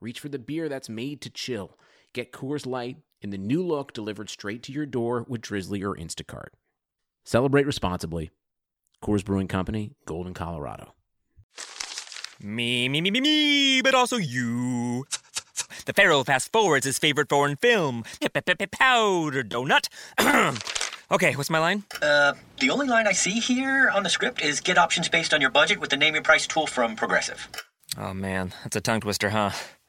reach for the beer that's made to chill. Get Coors Light in the new look delivered straight to your door with Drizzly or Instacart. Celebrate responsibly. Coors Brewing Company, Golden, Colorado. Me, me, me, me, me, but also you. The Pharaoh fast forwards his favorite foreign film, Powder Donut. okay, what's my line? Uh, the only line I see here on the script is get options based on your budget with the name your price tool from Progressive. Oh man, that's a tongue twister, huh?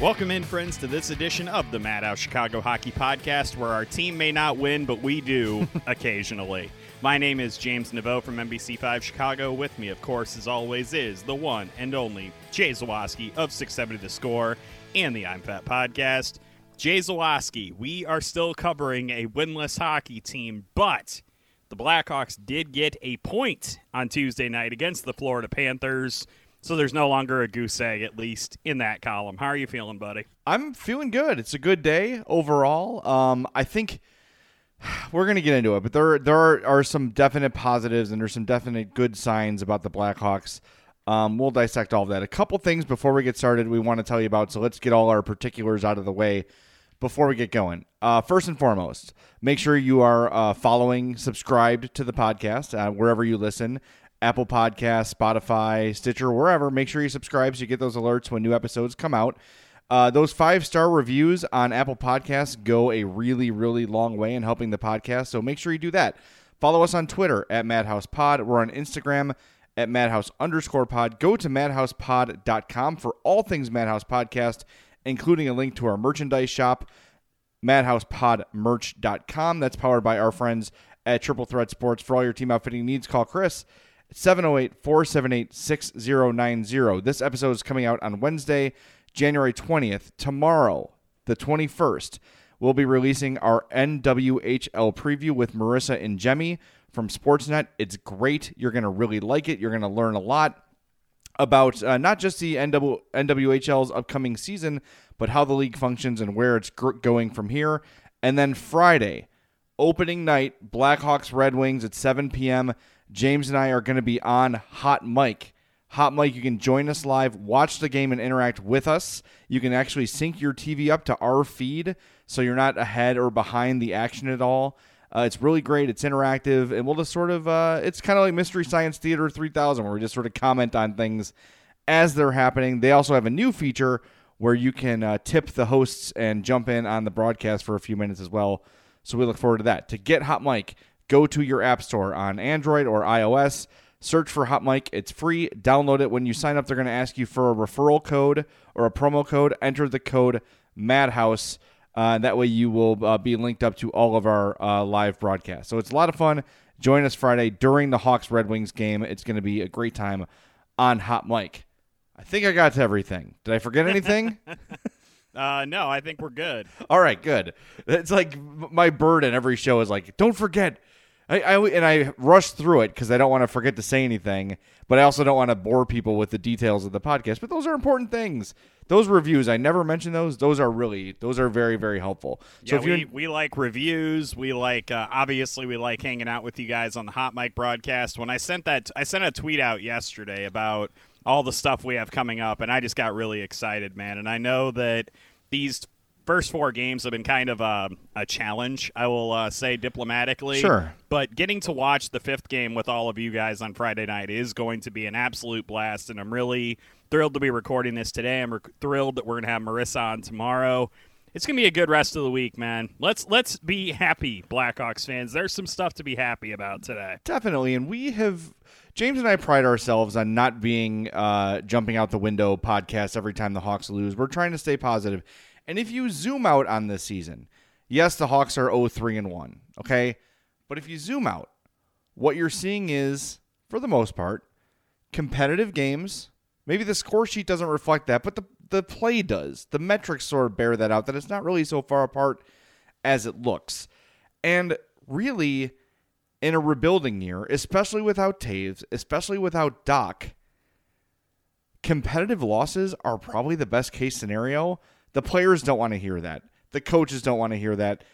Welcome in, friends, to this edition of the Madhouse Chicago Hockey Podcast, where our team may not win, but we do occasionally. My name is James Neveau from NBC5 Chicago. With me, of course, as always, is the one and only Jay Zawaski of 670 The Score and the I'm Fat Podcast. Jay Zawaski, we are still covering a winless hockey team, but the Blackhawks did get a point on Tuesday night against the Florida Panthers. So there's no longer a goose egg, at least in that column. How are you feeling, buddy? I'm feeling good. It's a good day overall. Um, I think we're gonna get into it, but there there are, are some definite positives and there's some definite good signs about the Blackhawks. Um, we'll dissect all of that. A couple things before we get started we want to tell you about. So let's get all our particulars out of the way before we get going. Uh, first and foremost, make sure you are uh, following, subscribed to the podcast uh, wherever you listen. Apple Podcast, Spotify, Stitcher, wherever. Make sure you subscribe so you get those alerts when new episodes come out. Uh, those five star reviews on Apple Podcasts go a really, really long way in helping the podcast. So make sure you do that. Follow us on Twitter at Madhouse Pod. We're on Instagram at Madhouse underscore pod. Go to madhousepod.com for all things Madhouse Podcast, including a link to our merchandise shop, madhousepodmerch.com. That's powered by our friends at Triple Threat Sports. For all your team outfitting needs, call Chris 708 478 6090. This episode is coming out on Wednesday, January 20th. Tomorrow, the 21st, we'll be releasing our NWHL preview with Marissa and Jemmy from Sportsnet. It's great. You're going to really like it. You're going to learn a lot about uh, not just the NW- NWHL's upcoming season, but how the league functions and where it's going from here. And then Friday, opening night, Blackhawks Red Wings at 7 p.m. James and I are going to be on Hot Mic. Hot Mic, you can join us live, watch the game, and interact with us. You can actually sync your TV up to our feed so you're not ahead or behind the action at all. Uh, it's really great. It's interactive, and we'll just sort of, uh, it's kind of like Mystery Science Theater 3000, where we just sort of comment on things as they're happening. They also have a new feature where you can uh, tip the hosts and jump in on the broadcast for a few minutes as well. So we look forward to that. To get Hot Mic, go to your app store on Android or iOS. Search for Hot Mic. It's free. Download it. When you sign up, they're going to ask you for a referral code or a promo code. Enter the code Madhouse. Uh, that way, you will uh, be linked up to all of our uh, live broadcasts. So it's a lot of fun. Join us Friday during the Hawks Red Wings game. It's going to be a great time on Hot Mic. I think I got to everything. Did I forget anything? Uh, no, I think we're good. All right, good. It's like my burden every show is like, don't forget. I, I and I rush through it because I don't want to forget to say anything, but I also don't want to bore people with the details of the podcast. But those are important things. Those reviews, I never mention those. Those are really, those are very, very helpful. So yeah, if we, we like reviews. We like, uh, obviously, we like hanging out with you guys on the Hot Mic broadcast. When I sent that, I sent a tweet out yesterday about all the stuff we have coming up, and I just got really excited, man. And I know that these first four games have been kind of a, a challenge, I will uh, say diplomatically. Sure. But getting to watch the fifth game with all of you guys on Friday night is going to be an absolute blast, and I'm really thrilled to be recording this today. I'm re- thrilled that we're going to have Marissa on tomorrow. It's gonna be a good rest of the week, man. Let's let's be happy, Blackhawks fans. There's some stuff to be happy about today. Definitely, and we have James and I pride ourselves on not being uh, jumping out the window podcast every time the Hawks lose. We're trying to stay positive. And if you zoom out on this season, yes, the Hawks are 0-3 and 1, okay? But if you zoom out, what you're seeing is for the most part competitive games. Maybe the score sheet doesn't reflect that, but the the play does. The metrics sort of bear that out that it's not really so far apart as it looks. And really in a rebuilding year, especially without Toews, especially without Dach, competitive losses are probably the best case scenario. The players don't want to hear that. The coaches don't want to hear that.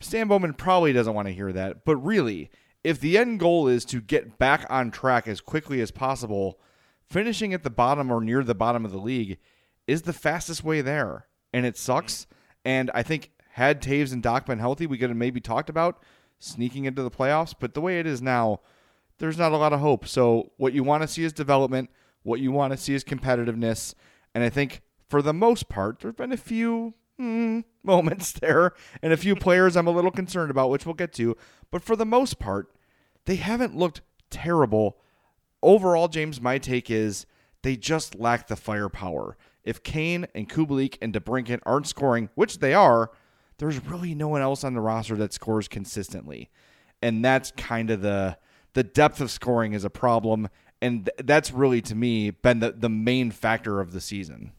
Stan Bowman probably doesn't want to hear that. But really, if the end goal is to get back on track as quickly as possible, finishing at the bottom or near the bottom of the league is the fastest way there. And it sucks. And I think had Toews and Dach been healthy, we could have maybe talked about sneaking into the playoffs. But the way it is now, there's not a lot of hope. So what you want to see is development. What you want to see is competitiveness. And I think for the most part, there have been a few mm, moments there and a few players I'm a little concerned about, which we'll get to. But for the most part, they haven't looked terrible. Overall, James, my take is they just lack the firepower. If Kane and Kubalik and DeBrincat aren't scoring, which they are, there's really no one else on the roster that scores consistently. And that's kind of the the depth of scoring is a problem and th- that's really to me been the, the main factor of the season.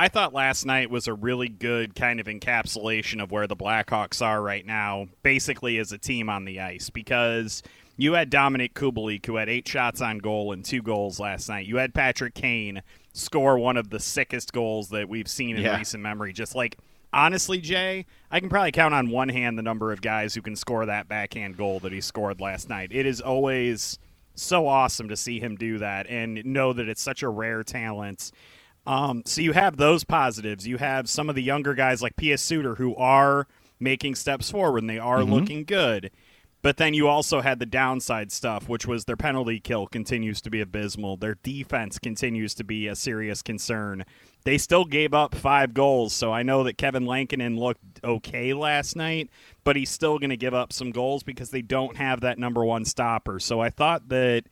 I thought last night was a really good kind of encapsulation of where the Blackhawks are right now, basically as a team on the ice, because you had Dominik Kubalik, who had eight shots on goal and two goals last night. You had Patrick Kane score one of the sickest goals that we've seen in yeah. recent memory. Just like honestly, Jay, I can probably count on one hand the number of guys who can score that backhand goal that he scored last night. It is always so awesome to see him do that and know that it's such a rare talent. Um, so you have those positives. You have some of the younger guys like Pius Suter who are making steps forward and they are mm-hmm. looking good. But then you also had the downside stuff, which was their penalty kill continues to be abysmal. Their defense continues to be a serious concern. They still gave up five goals, so I know that Kevin Lankinen looked okay last night, but he's still going to give up some goals because they don't have that number one stopper. So I thought that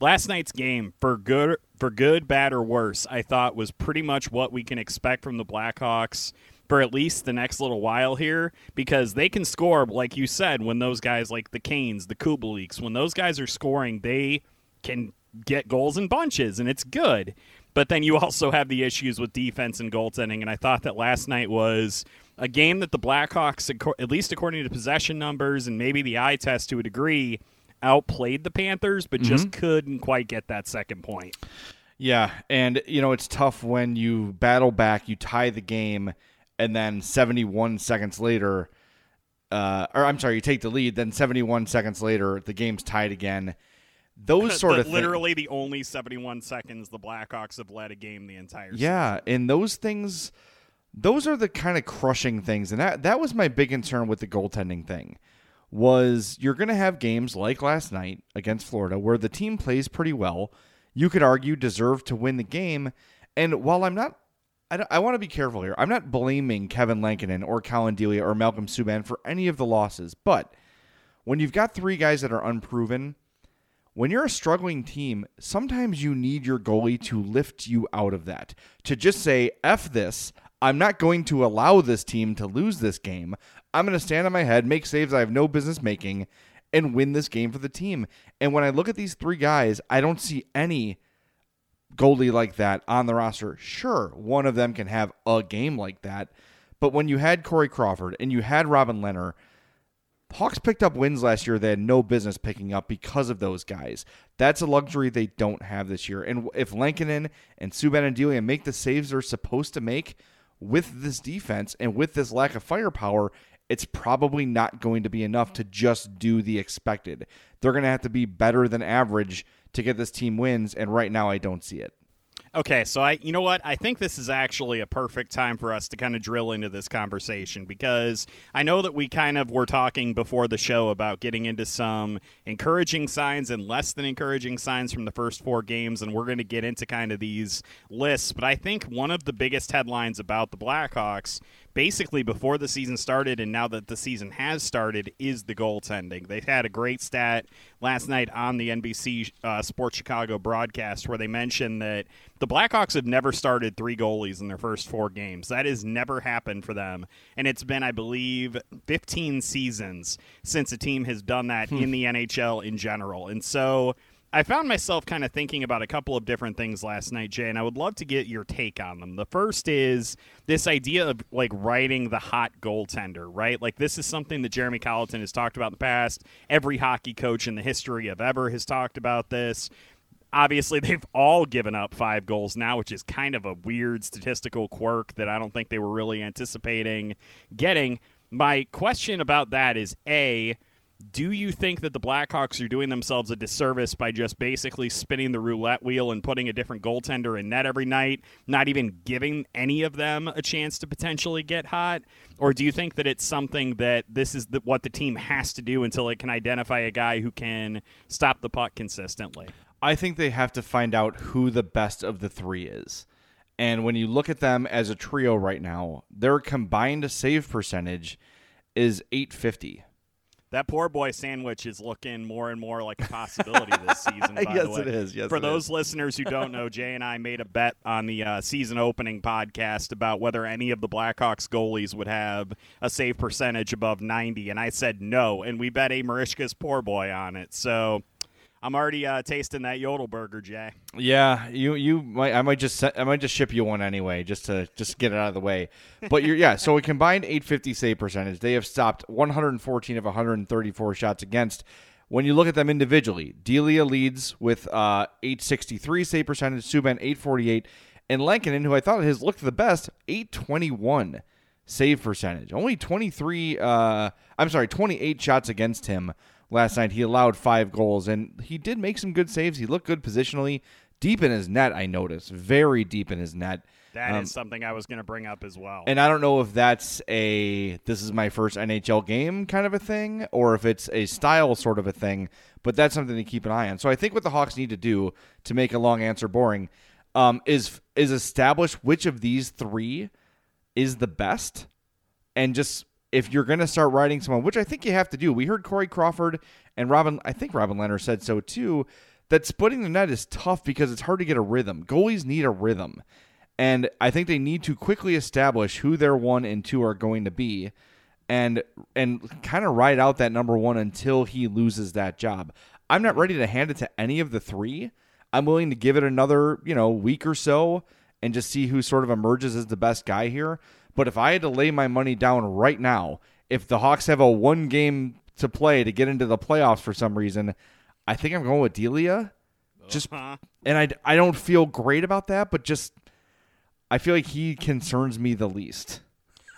last night's game, for good, for good, bad, or worse, I thought was pretty much what we can expect from the Blackhawks for at least the next little while here because they can score, like you said, when those guys like the Kanes, the Kubaliks, when those guys are scoring, they can get goals in bunches, and it's good. But then you also have the issues with defense and goaltending, and I thought that last night was a game that the Blackhawks, at least according to possession numbers and maybe the eye test to a degree, outplayed the Panthers, but mm-hmm. just couldn't quite get that second point. Yeah, and you know it's tough when you battle back, you tie the game, and then 71 seconds later, uh, or I'm sorry, you take the lead, then 71 seconds later, the game's tied again. Those sort of literally the only 71 seconds the Blackhawks have led a game the entire yeah, season. and those things, those are the kind of crushing things, and that that was my big concern with the goaltending thing. Was you're going to have games like last night against Florida where the team plays pretty well. You could argue deserve to win the game. And while I'm not I, I want to be careful here. I'm not blaming Kevin Lankinen or Collin Delia or Malcolm Subban for any of the losses, but when you've got three guys that are unproven, when you're a struggling team, sometimes you need your goalie to lift you out of that. To just say, F this, I'm not going to allow this team to lose this game. I'm going to stand on my head, make saves I have no business making, and win this game for the team. And when I look at these three guys, I don't see any goalie like that on the roster. Sure, one of them can have a game like that. But when you had Corey Crawford and you had Robin Lehner, Hawks picked up wins last year they had no business picking up because of those guys. That's a luxury they don't have this year. And if Lankinen and Subban and Delia make the saves they're supposed to make with this defense and with this lack of firepower, it's probably not going to be enough to just do the expected. They're going to have to be better than average to get this team wins, and right now I don't see it. Okay, so I, you know what? I think this is actually a perfect time for us to kind of drill into this conversation because I know that we kind of were talking before the show about getting into some encouraging signs and less than encouraging signs from the first four games, and we're going to get into kind of these lists. But I think one of the biggest headlines about the Blackhawks basically before the season started and now that the season has started is the goaltending. They had a great stat last night on the NBC uh, Sports Chicago broadcast where they mentioned that the Blackhawks have never started three goalies in their first four games. That has never happened for them. And it's been, I believe, 15 seasons since a team has done that hmm. in the NHL in general. And so I found myself kind of thinking about a couple of different things last night, Jay, and I would love to get your take on them. The first is this idea of like writing the hot goaltender, right? Like this is something that Jeremy Colliton has talked about in the past. Every hockey coach in the history of ever has talked about this. Obviously, they've all given up five goals now, which is kind of a weird statistical quirk that I don't think they were really anticipating getting. My question about that is A, do you think that the Blackhawks are doing themselves a disservice by just basically spinning the roulette wheel and putting a different goaltender in net every night, not even giving any of them a chance to potentially get hot? Or do you think that it's something that this is the, what the team has to do until it can identify a guy who can stop the puck consistently? I think they have to find out who the best of the three is. And when you look at them as a trio right now, their combined save percentage is 850 that poor boy sandwich is looking more and more like a possibility this season. yes, it is. Yes, For those is. listeners who don't know, Jay and I made a bet on the uh, season opening podcast about whether any of the Blackhawks goalies would have a save percentage above 90, and I said no, and we bet a Merichka's poor boy on it. So I'm already uh, tasting that yodel burger, Jay. Yeah, you you might I might just I might just ship you one anyway, just to just get it out of the way. But you're yeah, so a combined 850 save percentage. They have stopped 114 of 134 shots against. When you look at them individually, Delia leads with uh, 863 save percentage, Subban 848, and Lankinen, who I thought has looked the best, 821 save percentage. Only 23, uh, I'm sorry, 28 shots against him last night. He allowed five goals, and he did make some good saves. He looked good positionally. Deep in his net, I noticed. Very deep in his net. That um, is something I was going to bring up as well. And I don't know if that's a this is my first NHL game kind of a thing, or if it's a style sort of a thing. But that's something to keep an eye on. So I think what the Hawks need to do to make a long answer boring um, is is establish which of these three is the best, and just if you're going to start writing someone, which I think you have to do, we heard Corey Crawford and Robin, I think Robin Lehner said so too, that splitting the net is tough because it's hard to get a rhythm. Goalies need a rhythm. And I think they need to quickly establish who their one and two are going to be and and kind of ride out that number one until he loses that job. I'm not ready to hand it to any of the three. I'm willing to give it another, you know, week or so and just see who sort of emerges as the best guy here. But if I had to lay my money down right now, if the Hawks have a one game to play to get into the playoffs for some reason, I think I'm going with Delia. Just uh-huh. and I, I don't feel great about that, but just I feel like he concerns me the least.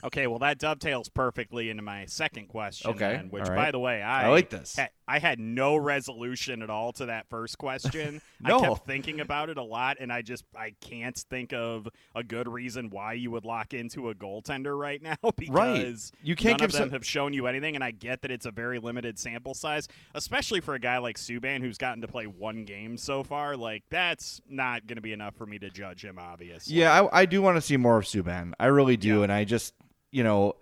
Okay, well that dovetails perfectly into my second question. Okay, then, which right. by the way, I, I like this. I had no resolution at all to that first question. no. I kept thinking about it a lot, and I just I can't think of a good reason why you would lock into a goaltender right now because right. you can't none give of them some... have shown you anything. And I get that it's a very limited sample size, especially for a guy like Subban who's gotten to play one game so far. Like that's not going to be enough for me to judge him. Obviously, yeah, I, I do want to see more of Subban. I really do, yeah. and I just you know,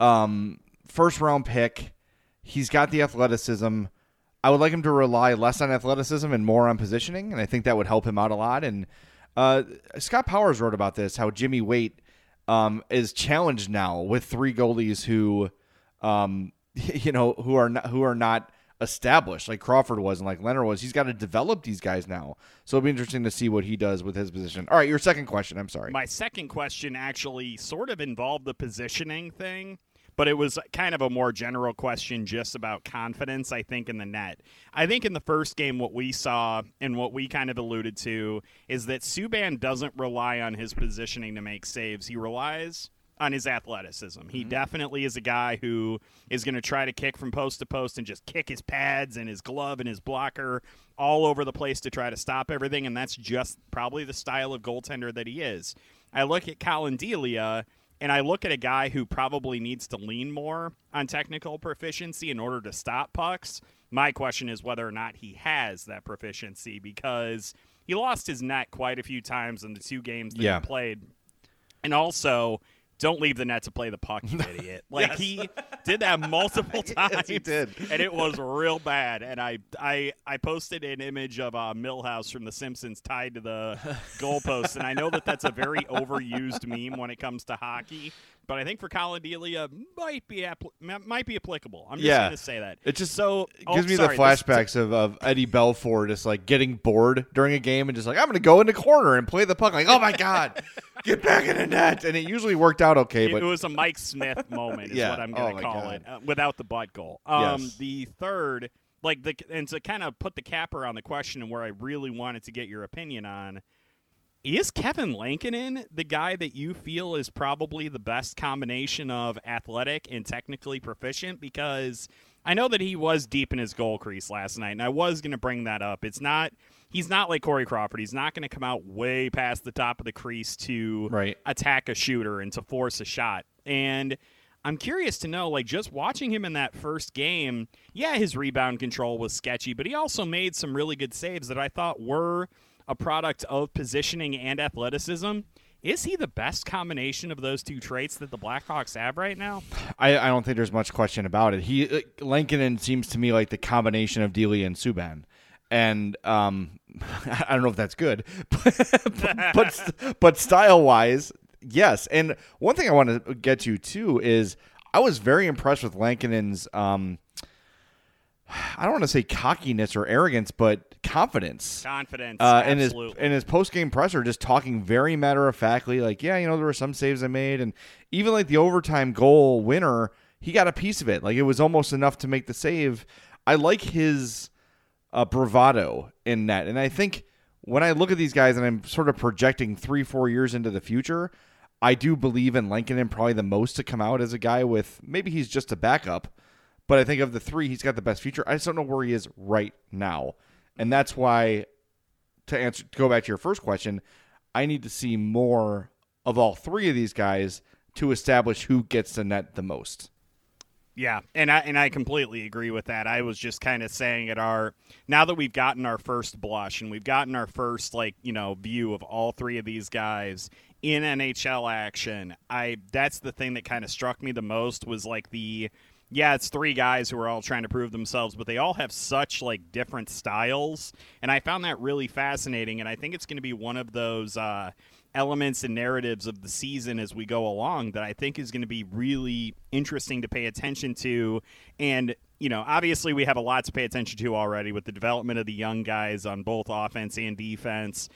um, first round pick. He's got the athleticism. I would like him to rely less on athleticism and more on positioning, and I think that would help him out a lot. And uh, Scott Powers wrote about this how Jimmy Waite um, is challenged now with three goalies who, um, you know, who are not, who are not established like Crawford was and like Lehner was. He's got to develop these guys now. So it'll be interesting to see what he does with his position. All right, your second question. I'm sorry. My second question actually sort of involved the positioning thing but it was kind of a more general question just about confidence, I think, in the net. I think in the first game, what we saw and what we kind of alluded to is that Subban doesn't rely on his positioning to make saves. He relies on his athleticism. He mm-hmm. definitely is a guy who is going to try to kick from post to post and just kick his pads and his glove and his blocker all over the place to try to stop everything. And that's just probably the style of goaltender that he is. I look at Collin Delia and I look at a guy who probably needs to lean more on technical proficiency in order to stop pucks. My question is whether or not he has that proficiency because he lost his net quite a few times in the two games that yeah. he played. And also, don't leave the net to play the puck, you idiot. Like yes. he did that multiple times. yes, he did. And it was real bad. And I I I posted an image of uh, Milhouse from The Simpsons tied to the goalpost. and I know that that's a very overused meme when it comes to hockey but I think for Collin Delia might be might be applicable. I'm just yeah. going to say that. It just so it gives oh, me sorry, the flashbacks of, of Eddie Belfour just like getting bored during a game and just like I'm going to go in the corner and play the puck. Like oh my god, get back in the net, and it usually worked out okay. It, but it was a Mike Smith moment, is yeah. what I'm going to oh call god. it, uh, without the butt goal. Um, yes. The third, like the and to kind of put the capper on the question and where I really wanted to get your opinion on is Kevin Lankinen the guy that you feel is probably the best combination of athletic and technically proficient? Because I know that he was deep in his goal crease last night, and I was going to bring that up. It's not he's not like Corey Crawford. He's not going to come out way past the top of the crease to right. attack a shooter and to force a shot. And I'm curious to know, like, just watching him in that first game, yeah, his rebound control was sketchy, but he also made some really good saves that I thought were a product of positioning and athleticism. Is he the best combination of those two traits that the Blackhawks have right now? I, I don't think there's much question about it. He uh, Lankinen seems to me like the combination of Delia and Subban, and um, I don't know if that's good, but but, but style wise, yes. And one thing I want to get to too is I was very impressed with Lankinen's um, I don't want to say cockiness or arrogance, but confidence. Confidence. Uh, in his in his post game presser, just talking very matter of factly, like, yeah, you know, there were some saves I made, and even like the overtime goal winner, he got a piece of it. Like it was almost enough to make the save. I like his uh, bravado in that, and I think when I look at these guys and I'm sort of projecting three, four years into the future, I do believe in Lankinen probably the most to come out as a guy with maybe he's just a backup but I think of the three, he's got the best future. I just don't know where he is right now, and that's why to answer to go back to your first question, I need to see more of all three of these guys to establish who gets the net the most. Yeah, and I and I completely agree with that. I was just kind of saying at our now that we've gotten our first blush and we've gotten our first like, you know, view of all three of these guys in NHL action. I that's the thing that kind of struck me the most was like the yeah, it's three guys who are all trying to prove themselves, but they all have such like different styles, and I found that really fascinating. And I think it's going to be one of those uh, elements and narratives of the season as we go along that I think is going to be really interesting to pay attention to. And you know, obviously we have a lot to pay attention to already with the development of the young guys on both offense and defense.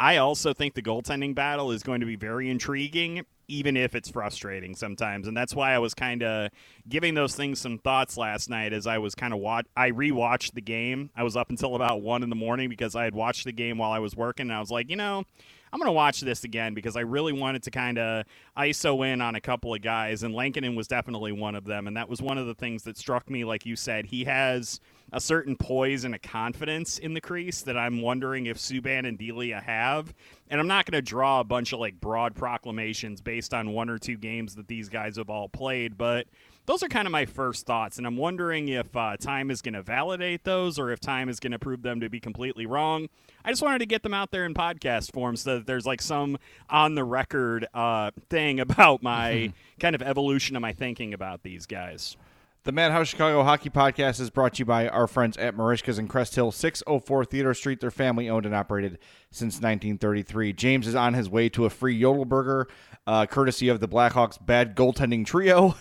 I also think the goaltending battle is going to be very intriguing, even if it's frustrating sometimes. And that's why I was kind of giving those things some thoughts last night as I was kind of watch. I rewatched the game. I was up until about one in the morning because I had watched the game while I was working. And I was like, you know, I'm going to watch this again because I really wanted to kind of ISO in on a couple of guys, and Lankinen was definitely one of them. And that was one of the things that struck me. Like you said, he has a certain poise and a confidence in the crease that I'm wondering if Subban and Delia have. And I'm not going to draw a bunch of like broad proclamations based on one or two games that these guys have all played, but those are kind of my first thoughts, and I'm wondering if uh, time is going to validate those or if time is going to prove them to be completely wrong. I just wanted to get them out there in podcast form so that there's like some on the record uh, thing about my kind of evolution of my thinking about these guys. The Madhouse Chicago Hockey Podcast is brought to you by our friends at Merichka's in Crest Hill, 604 Theater Street. They're family owned and operated since 1933. James is on his way to a free Yodel Burger, uh, courtesy of the Blackhawks bad goaltending trio.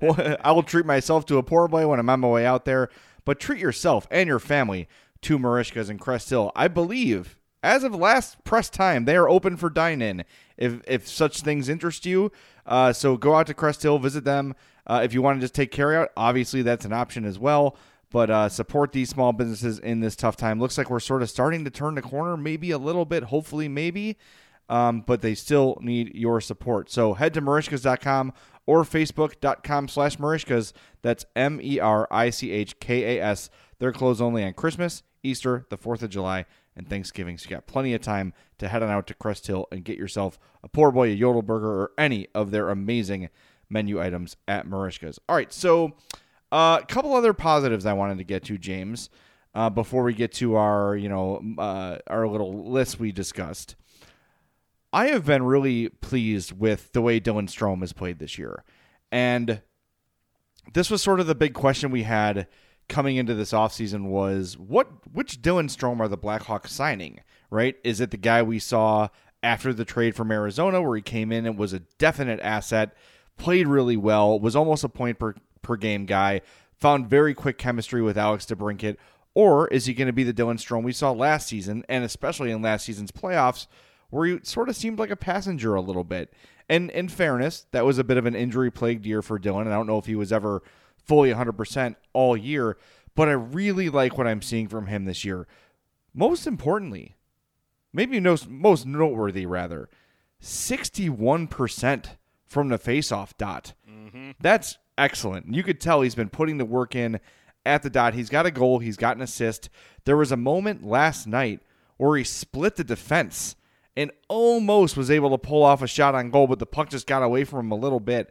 I will treat myself to a poor boy when I'm on my way out there, but treat yourself and your family to Merichka's in Crest Hill. I believe, as of last press time, they are open for dine in if, if such things interest you. Uh, so go out to Crest Hill, visit them. Uh, if you want to just take carry out, obviously that's an option as well. But uh, support these small businesses in this tough time. Looks like we're sort of starting to turn the corner, maybe a little bit, hopefully, maybe. Um, but they still need your support. So head to merichkas.com or facebook.com slash marishkas. That's M E R I C H K A S. They're closed only on Christmas, Easter, the 4th of July, and Thanksgiving. So you got plenty of time to head on out to Crest Hill and get yourself a poor boy, a Yodel burger, or any of their amazing menu items at Merichka's. All right, so a uh, couple other positives I wanted to get to, James, uh, before we get to our you know uh, our little list we discussed. I have been really pleased with the way Dylan Strome has played this year, and this was sort of the big question we had coming into this offseason was what which Dylan Strome are the Blackhawks signing, right? Is it the guy we saw after the trade from Arizona where he came in and was a definite asset played really well, was almost a point per, per game guy, found very quick chemistry with Alex DeBrincat, or is he going to be the Dylan Strome we saw last season, and especially in last season's playoffs, where he sort of seemed like a passenger a little bit? And in fairness, that was a bit of an injury plagued year for Dylan, I don't know if he was ever fully 100% all year, but I really like what I'm seeing from him this year. Most importantly, maybe most, most noteworthy rather, 61% from the faceoff dot. Mm-hmm. That's excellent. You could tell he's been putting the work in at the dot. He's got a goal, he's got an assist. There was a moment last night where he split the defense and almost was able to pull off a shot on goal, but the puck just got away from him a little bit.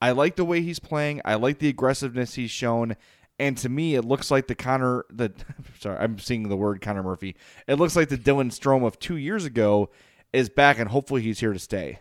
I like the way he's playing. I like the aggressiveness he's shown. And to me, it looks like the Connor, the sorry, I'm seeing the word Connor Murphy. It looks like the Dylan Strome of two years ago is back, and hopefully he's here to stay.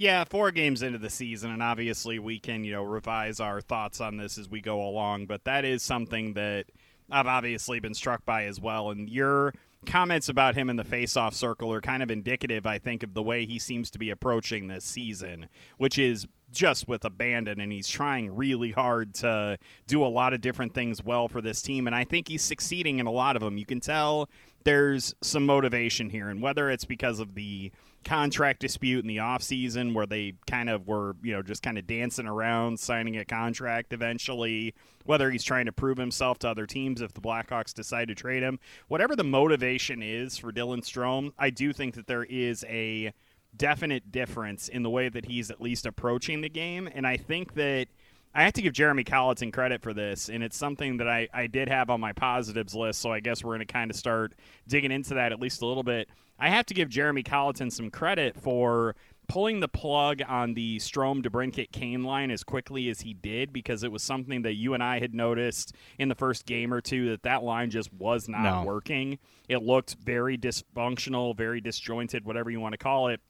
Yeah, four games into the season, and obviously we can, you know, revise our thoughts on this as we go along. But that is something that I've obviously been struck by as well. And your comments about him in the face-off circle are kind of indicative, I think, of the way he seems to be approaching this season, which is just with abandon and he's trying really hard to do a lot of different things well for this team and I think he's succeeding in a lot of them. You can tell there's some motivation here and whether it's because of the contract dispute in the offseason where they kind of were, you know, just kind of dancing around signing a contract eventually, whether he's trying to prove himself to other teams if the Blackhawks decide to trade him. Whatever the motivation is for Dylan Strome, I do think that there is a definite difference in the way that he's at least approaching the game. And I think that I have to give Jeremy Colliton credit for this, and it's something that I, I did have on my positives list, so I guess we're going to kind of start digging into that at least a little bit. I have to give Jeremy Colliton some credit for pulling the plug on the Strome DeBrincat Kane line as quickly as he did because it was something that you and I had noticed in the first game or two that that line just was not no. working. It looked very dysfunctional, very disjointed, whatever you want to call it.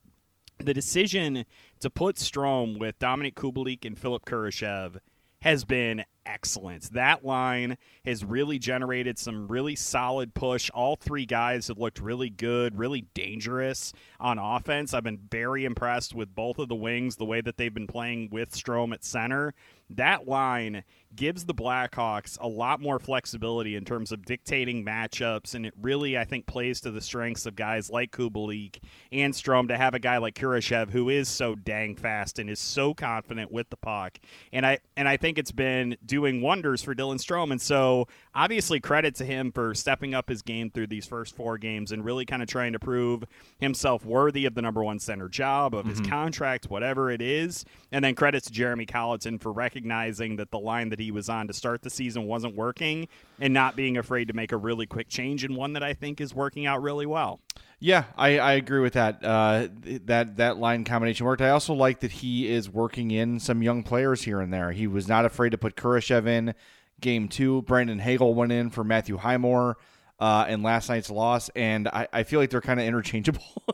The decision to put Strome with Dominik Kubalik and Philipp Kurashev has been excellent. That line has really generated some really solid push. All three guys have looked really good, really dangerous on offense. I've been very impressed with both of the wings, the way that they've been playing with Strome at center. That line gives the Blackhawks a lot more flexibility in terms of dictating matchups, and it really, I think, plays to the strengths of guys like Kubalik and Strome to have a guy like Kurashev who is so dang fast and is so confident with the puck. And I and I think it's been doing wonders for Dylan Strome. And so obviously credit to him for stepping up his game through these first four games and really kind of trying to prove himself worthy of the number one center job, of mm-hmm. his contract, whatever it is. And then credit to Jeremy Colliton for recognizing that the line that he was on to start the season wasn't working and not being afraid to make a really quick change in one that I think is working out really well. Yeah, I, I agree with that. Uh, that that line combination worked. I also like that he is working in some young players here and there. He was not afraid to put Kurashev in game two. Brandon Hagel went in for Matthew Highmore uh, in last night's loss, and I, I feel like they're kind of interchangeable.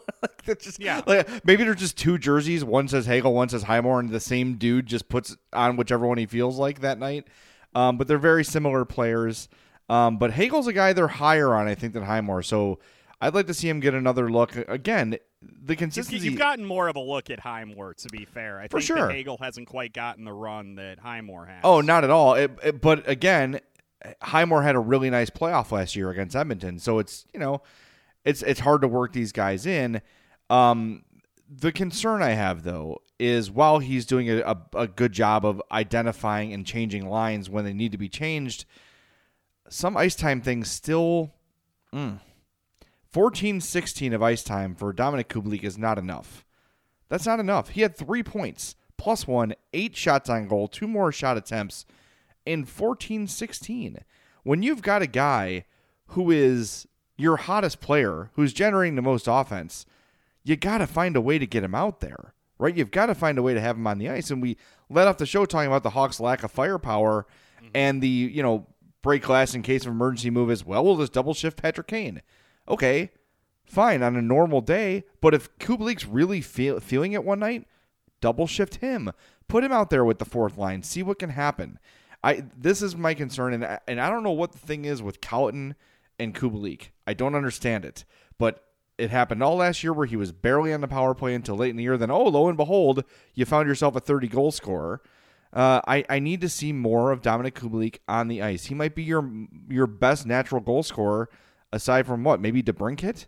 They're just, Yeah. like, maybe they're just two jerseys. One says Hagel, one says Highmore, and the same dude just puts on whichever one he feels like that night. Um, but they're very similar players. Um, but Hagel's a guy they're higher on, I think, than Highmore. So I'd like to see him get another look. Again, the You've, consistency. you've gotten more of a look at Highmore, to be fair. I For think sure. that Hagel hasn't quite gotten the run that Highmore has. Oh, not at all. It, it- but again, Highmore had a really nice playoff last year against Edmonton, so it's you know, it's it's hard to work these guys in. Um, the concern I have though is while he's doing a, a, a good job of identifying and changing lines when they need to be changed, some ice time things still. Mm, 14 16 of ice time for Dominik Kubalik is not enough. That's not enough. He had three points, plus one, eight shots on goal, two more shot attempts, in 14 16. When you've got a guy who is your hottest player, who's generating the most offense, you got to find a way to get him out there, right? You've got to find a way to have him on the ice. And we let off the show talking about the Hawks' lack of firepower mm-hmm. and the, you know, break glass in case of emergency move as well. We'll just double shift Patrick Kane. Okay, fine on a normal day, but if Kubalik's really feel, feeling it one night, double shift him. Put him out there with the fourth line. See what can happen. I this is my concern, and I, and I don't know what the thing is with Colliton and Kubalik. I don't understand it, but it happened all last year where he was barely on the power play until late in the year. Then, oh, lo and behold, you found yourself a 30 goal scorer. Uh, I, I need to see more of Dominik Kubalik on the ice. He might be your your best natural goal scorer, aside from what maybe DeBrincat.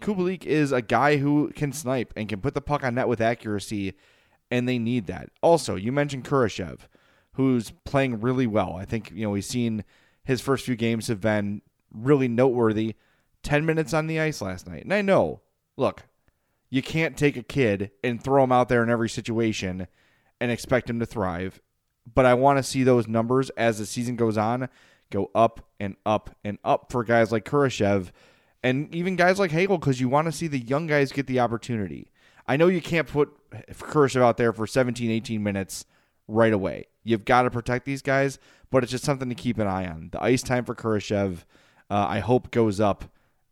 Kubalik is a guy who can snipe and can put the puck on net with accuracy, and they need that. Also, you mentioned Kurashev, who's playing really well. I think you know we've seen his first few games have been really noteworthy. Ten minutes on the ice last night, and I know, look, you can't take a kid and throw him out there in every situation and expect him to thrive. But I want to see those numbers as the season goes on go up and up and up for guys like Kurashev and even guys like Hagel because you want to see the young guys get the opportunity. I know you can't put Kurashev out there for 17, 18 minutes right away. You've got to protect these guys, but it's just something to keep an eye on. The ice time for Kurashev, uh, I hope, goes up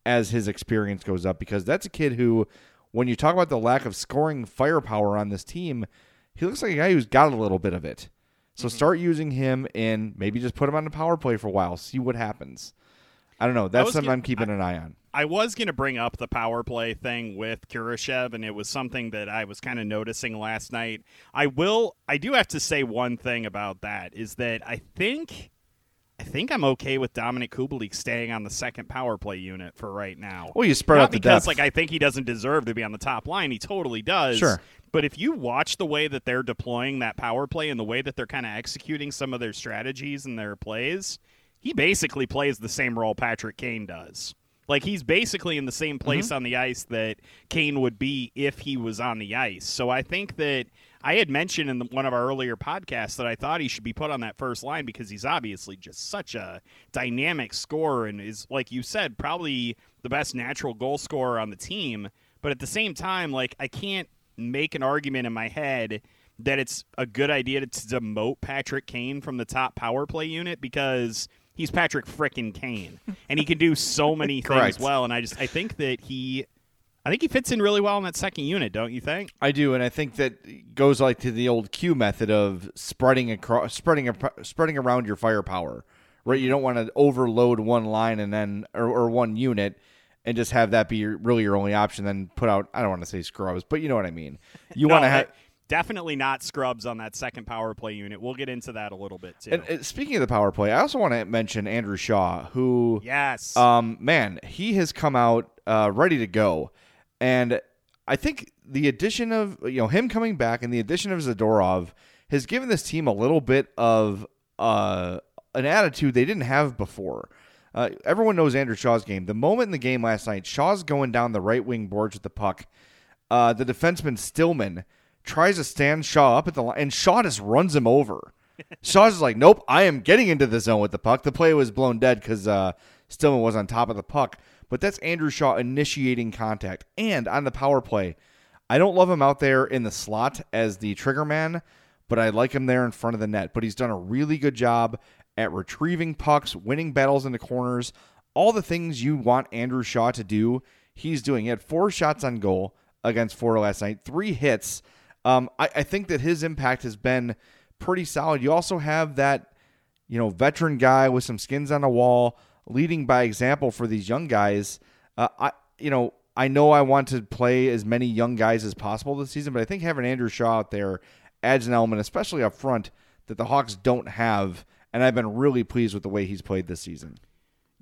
as his experience goes up because that's a kid who, when you talk about the lack of scoring firepower on this team, he looks like a guy who's got a little bit of it. So Mm-hmm. start using him and maybe just put him on the power play for a while, see what happens. I don't know. That's something gonna- I'm keeping an eye on. I was going to bring up the power play thing with Kurashev, and it was something that I was kind of noticing last night. I will, I do have to say one thing about that is that I think, I think I'm okay with Dominik Kubalik staying on the second power play unit for right now. Well, you spread Not out the because depth. like I think he doesn't deserve to be on the top line. He totally does. Sure. But if you watch the way that they're deploying that power play and the way that they're kind of executing some of their strategies and their plays, he basically plays the same role Patrick Kane does. Like he's basically in the same place mm-hmm. on the ice that Kane would be if he was on the ice. So I think that I had mentioned in the, one of our earlier podcasts that I thought he should be put on that first line because he's obviously just such a dynamic scorer and is like you said probably the best natural goal scorer on the team. But at the same time, like I can't make an argument in my head that it's a good idea to demote Patrick Kane from the top power play unit because he's Patrick frickin' Kane and he can do so many things well. And I just I think that he, I think he fits in really well in that second unit, don't you think? I do, and I think that goes like to the old Q method of spreading across, spreading, spreading around your firepower. Right, you don't want to overload one line and then or, or one unit and just have that be your, really your only option. Then put out I don't want to say scrubs, but you know what I mean. You No, want to have. definitely not scrubs on that second power play unit. We'll get into that a little bit too. And, and speaking of the power play, I also want to mention Andrew Shaw, who yes, Um, man, he has come out uh, ready to go, and I think the addition of you know him coming back and the addition of Zadorov has given this team a little bit of uh, an attitude they didn't have before. Uh, everyone knows Andrew Shaw's game. The moment in the game last night, Shaw's going down the right wing boards with the puck. Uh, the defenseman Stillman tries to stand Shaw up at the line, and Shaw just runs him over. Shaw's just like, nope, I am getting into the zone with the puck. The play was blown dead because uh, Stillman was on top of the puck. But that's Andrew Shaw initiating contact. And on the power play, I don't love him out there in the slot as the trigger man, but I like him there in front of the net. But he's done a really good job at retrieving pucks, winning battles in the corners, all the things you want Andrew Shaw to do. He's doing. He had four shots on goal, against four last night. Three hits. Um, I, I think that his impact has been pretty solid. You also have that, you know, veteran guy with some skins on the wall, leading by example for these young guys. Uh, I, you know, I know I want to play as many young guys as possible this season, but I think having Andrew Shaw out there adds an element, especially up front, that the Hawks don't have. And I've been really pleased with the way he's played this season.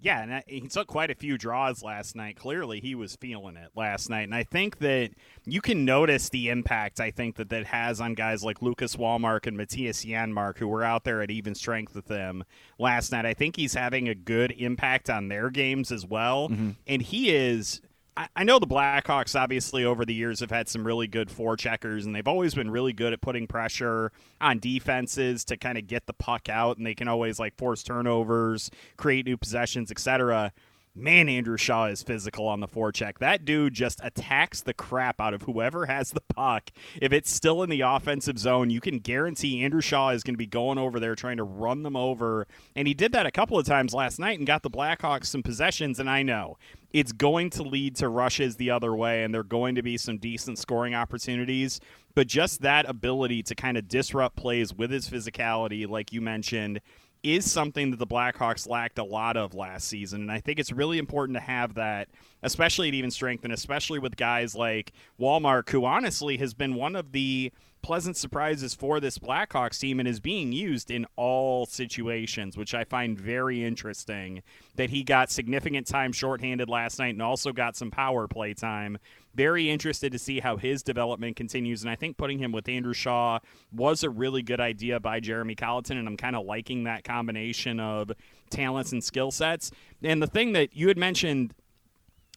Yeah, and he took quite a few draws last night. Clearly, he was feeling it last night, and I think that you can notice the impact. I think that that has on guys like Lucas Wallmark and Mattias Janmark, who were out there at even strength with them last night. I think he's having a good impact on their games as well, mm-hmm. and he is I know the Blackhawks obviously over the years have had some really good forecheckers, and they've always been really good at putting pressure on defenses to kind of get the puck out, and they can always like force turnovers, create new possessions, etc man, Andrew Shaw is physical on the forecheck. That dude just attacks the crap out of whoever has the puck. If it's still in the offensive zone, you can guarantee Andrew Shaw is going to be going over there trying to run them over. And he did that a couple of times last night and got the Blackhawks some possessions. And I know it's going to lead to rushes the other way, and there are going to be some decent scoring opportunities. But just that ability to kind of disrupt plays with his physicality, like you mentioned, is something that the Blackhawks lacked a lot of last season. And I think it's really important to have that, especially at even strength, and especially with guys like Wallmark, who honestly has been one of the pleasant surprises for this Blackhawks team and is being used in all situations, which I find very interesting. That he got significant time shorthanded last night and also got some power play time. Very interested to see how his development continues. And I think putting him with Andrew Shaw was a really good idea by Jeremy Colliton. And I'm kind of liking that combination of talents and skill sets. And the thing that you had mentioned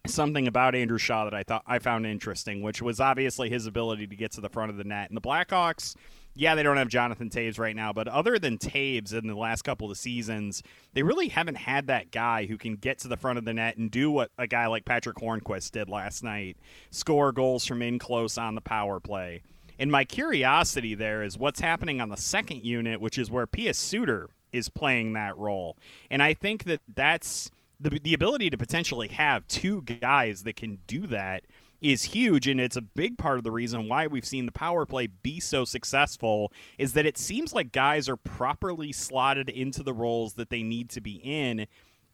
something about Andrew Shaw that I thought I found interesting, which was obviously his ability to get to the front of the net. And the Blackhawks, yeah, they don't have Jonathan Toews right now, but other than Toews in the last couple of seasons, they really haven't had that guy who can get to the front of the net and do what a guy like Patrick Hornqvist did last night, score goals from in close on the power play. And my curiosity there is what's happening on the second unit, which is where Pius Suter is playing that role. And I think that that's the, the ability to potentially have two guys that can do that is huge and it's a big part of the reason why we've seen the power play be so successful is that it seems like guys are properly slotted into the roles that they need to be in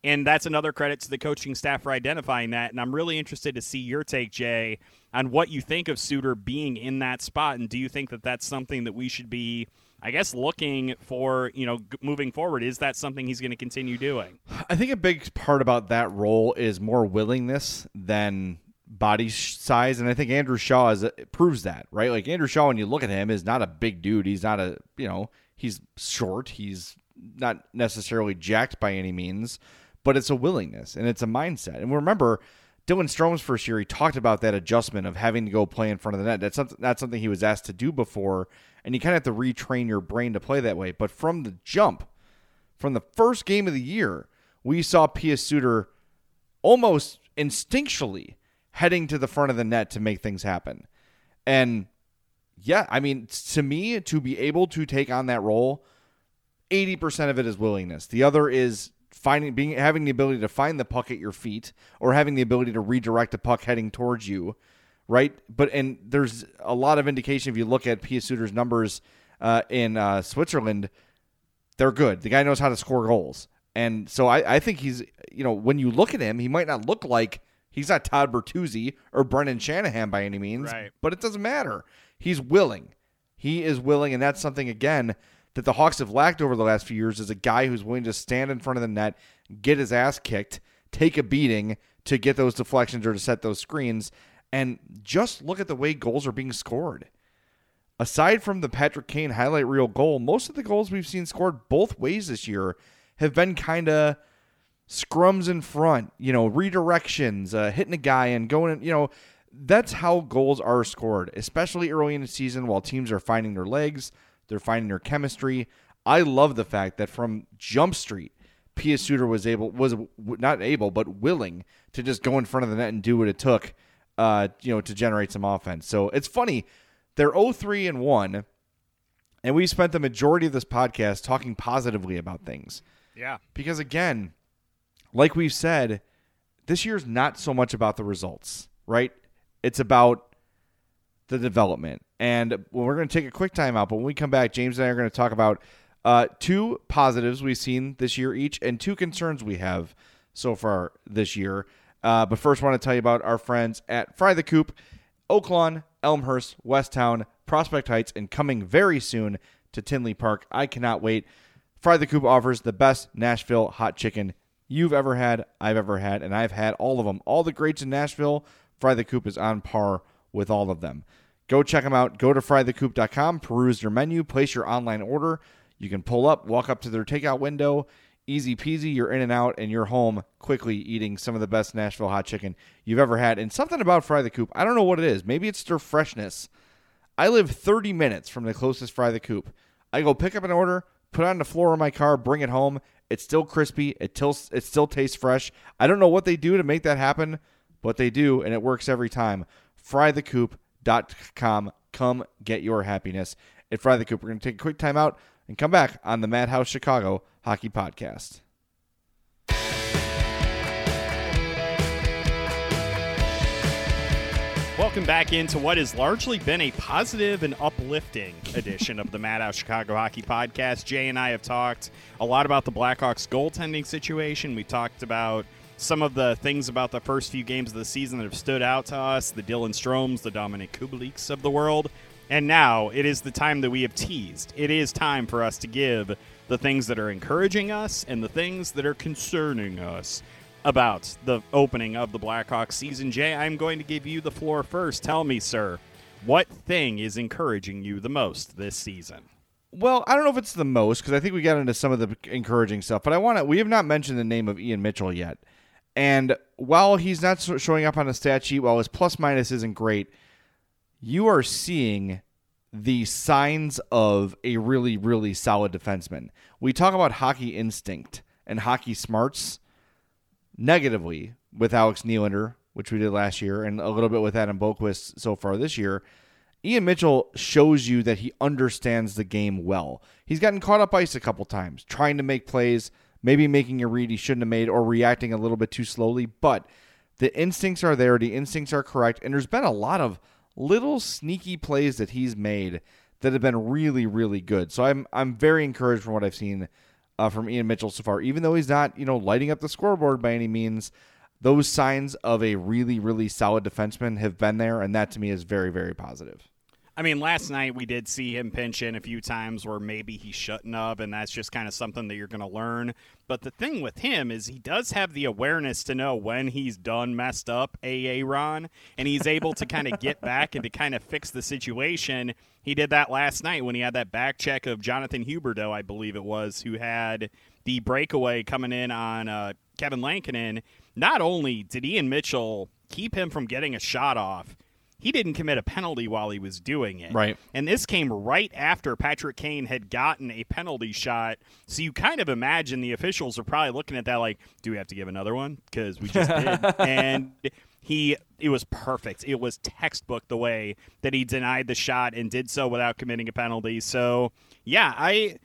and that's another credit to the coaching staff for identifying that and i'm really interested to see your take jay on what you think of suter being in that spot and do you think that that's something that we should be I guess looking for you know moving forward is that something he's going to continue doing? I think a big part about that role is more willingness than body size, and I think Andrew Shaw is, uh, proves that right. Like Andrew Shaw, when you look at him, is not a big dude. He's not a you know he's short. He's not necessarily jacked by any means, but it's a willingness and it's a mindset. And remember. Dylan Strome's first year, he talked about that adjustment of having to go play in front of the net. That's not, that's something he was asked to do before and you kind of have to retrain your brain to play that way. But from the jump, from the first game of the year, we saw Pius Suter almost instinctually heading to the front of the net to make things happen. And yeah, I mean, to me, to be able to take on that role, 80% of it is willingness. The other is finding being having the ability to find the puck at your feet or having the ability to redirect a puck heading towards you right? But and there's a lot of indication if you look at Pius Suter's numbers uh, in uh, Switzerland, they're good. The guy knows how to score goals, and so I, I think he's you know when you look at him, he might not look like he's not Todd Bertuzzi or Brendan Shanahan by any means, right. but it doesn't matter. He's willing. He is willing, and that's something again that the Hawks have lacked over the last few years is a guy who's willing to stand in front of the net, get his ass kicked, take a beating to get those deflections or to set those screens. And just look at the way goals are being scored. Aside from the Patrick Kane highlight reel goal, most of the goals we've seen scored both ways this year have been kind of scrums in front, you know, redirections, uh, hitting a guy and going, you know, that's how goals are scored, especially early in the season while teams are finding their legs, they're finding their chemistry. I love the fact that from Jump Street, Pius Suter was able was not able but willing to just go in front of the net and do what it took uh, you know, to generate some offense. So it's funny. They're 0-3 and 1, and we spent the majority of this podcast talking positively about things. Yeah. Because again, like we've said, this year's not so much about the results, right? It's about the development. And we're going to take a quick timeout. but when we come back, James and I are going to talk about uh, two positives we've seen this year each and two concerns we have so far this year. Uh, but first, I want to tell you about our friends at Fry the Coop, Oaklawn, Elmhurst, Westtown, Prospect Heights, and coming very soon to Tinley Park. I cannot wait. Fry the Coop offers the best Nashville hot chicken you've ever had, I've ever had, and I've had all of them. All the greats in Nashville, Fry the Coop is on par with all of them. Go check them out. Go to frythecoop.com, peruse their menu, place your online order. You can pull up, walk up to their takeout window. Easy peasy, you're in and out, and you're home quickly eating some of the best Nashville hot chicken you've ever had. And something about Fry the Coop, I don't know what it is. Maybe it's their freshness. I live 30 minutes from the closest Fry the Coop. I go pick up an order, put it on the floor of my car, bring it home. It's still crispy. It, till, it still tastes fresh. I don't know what they do to make that happen, but they do, and it works every time. FryTheCoop.com. Come get your happiness at Fry the Coop. We're going to take a quick timeout and come back on the Madhouse Chicago Hockey Podcast. Welcome back into what has largely been a positive and uplifting edition of the Madhouse Chicago Hockey Podcast. Jay and I have talked a lot about the Blackhawks goaltending situation. We talked about some of the things about the first few games of the season that have stood out to us the Dylan Stromes, the Dominik Kubaliks of the world. And now it is the time that we have teased. It is time for us to give the things that are encouraging us and the things that are concerning us about the opening of the Blackhawks season. Jay, I'm going to give you the floor first. Tell me, sir, what thing is encouraging you the most this season? Well, I don't know if it's the most because I think we got into some of the encouraging stuff, but I want to. We have not mentioned the name of Ian Mitchell yet, and while he's not showing up on a stat sheet, while his plus minus isn't great, you are seeing the signs of a really, really solid defenseman. We talk about hockey instinct and hockey smarts negatively with Alex Nylander, which we did last year, and a little bit with Adam Boqvist so far this year. Ian Mitchell shows you that he understands the game well. He's gotten caught up ice a couple times, trying to make plays, maybe making a read he shouldn't have made, or reacting a little bit too slowly. But the instincts are there, the instincts are correct, and there's been a lot of little sneaky plays that he's made that have been really, really good. So I'm I'm very encouraged from what I've seen uh, from Ian Mitchell so far. Even though he's not, you know, lighting up the scoreboard by any means, those signs of a really, really solid defenseman have been there, and that to me is very, very positive. I mean, last night we did see him pinch in a few times where maybe he shouldn't have, and that's just kind of something that you're going to learn. But the thing with him is he does have the awareness to know when he's done messed up, AA Ron, and he's able to kind of get back and to kind of fix the situation. He did that last night when he had that back check of Jonathan Huberdeau, I believe it was, who had the breakaway coming in on uh, Kevin Lankinen. Not only did Ian Mitchell keep him from getting a shot off, he didn't commit a penalty while he was doing it. Right. And this came right after Patrick Kane had gotten a penalty shot. So you kind of imagine the officials are probably looking at that like, do we have to give another one? Because we just did. and he it was perfect. It was textbook the way that he denied the shot and did so without committing a penalty. So yeah, I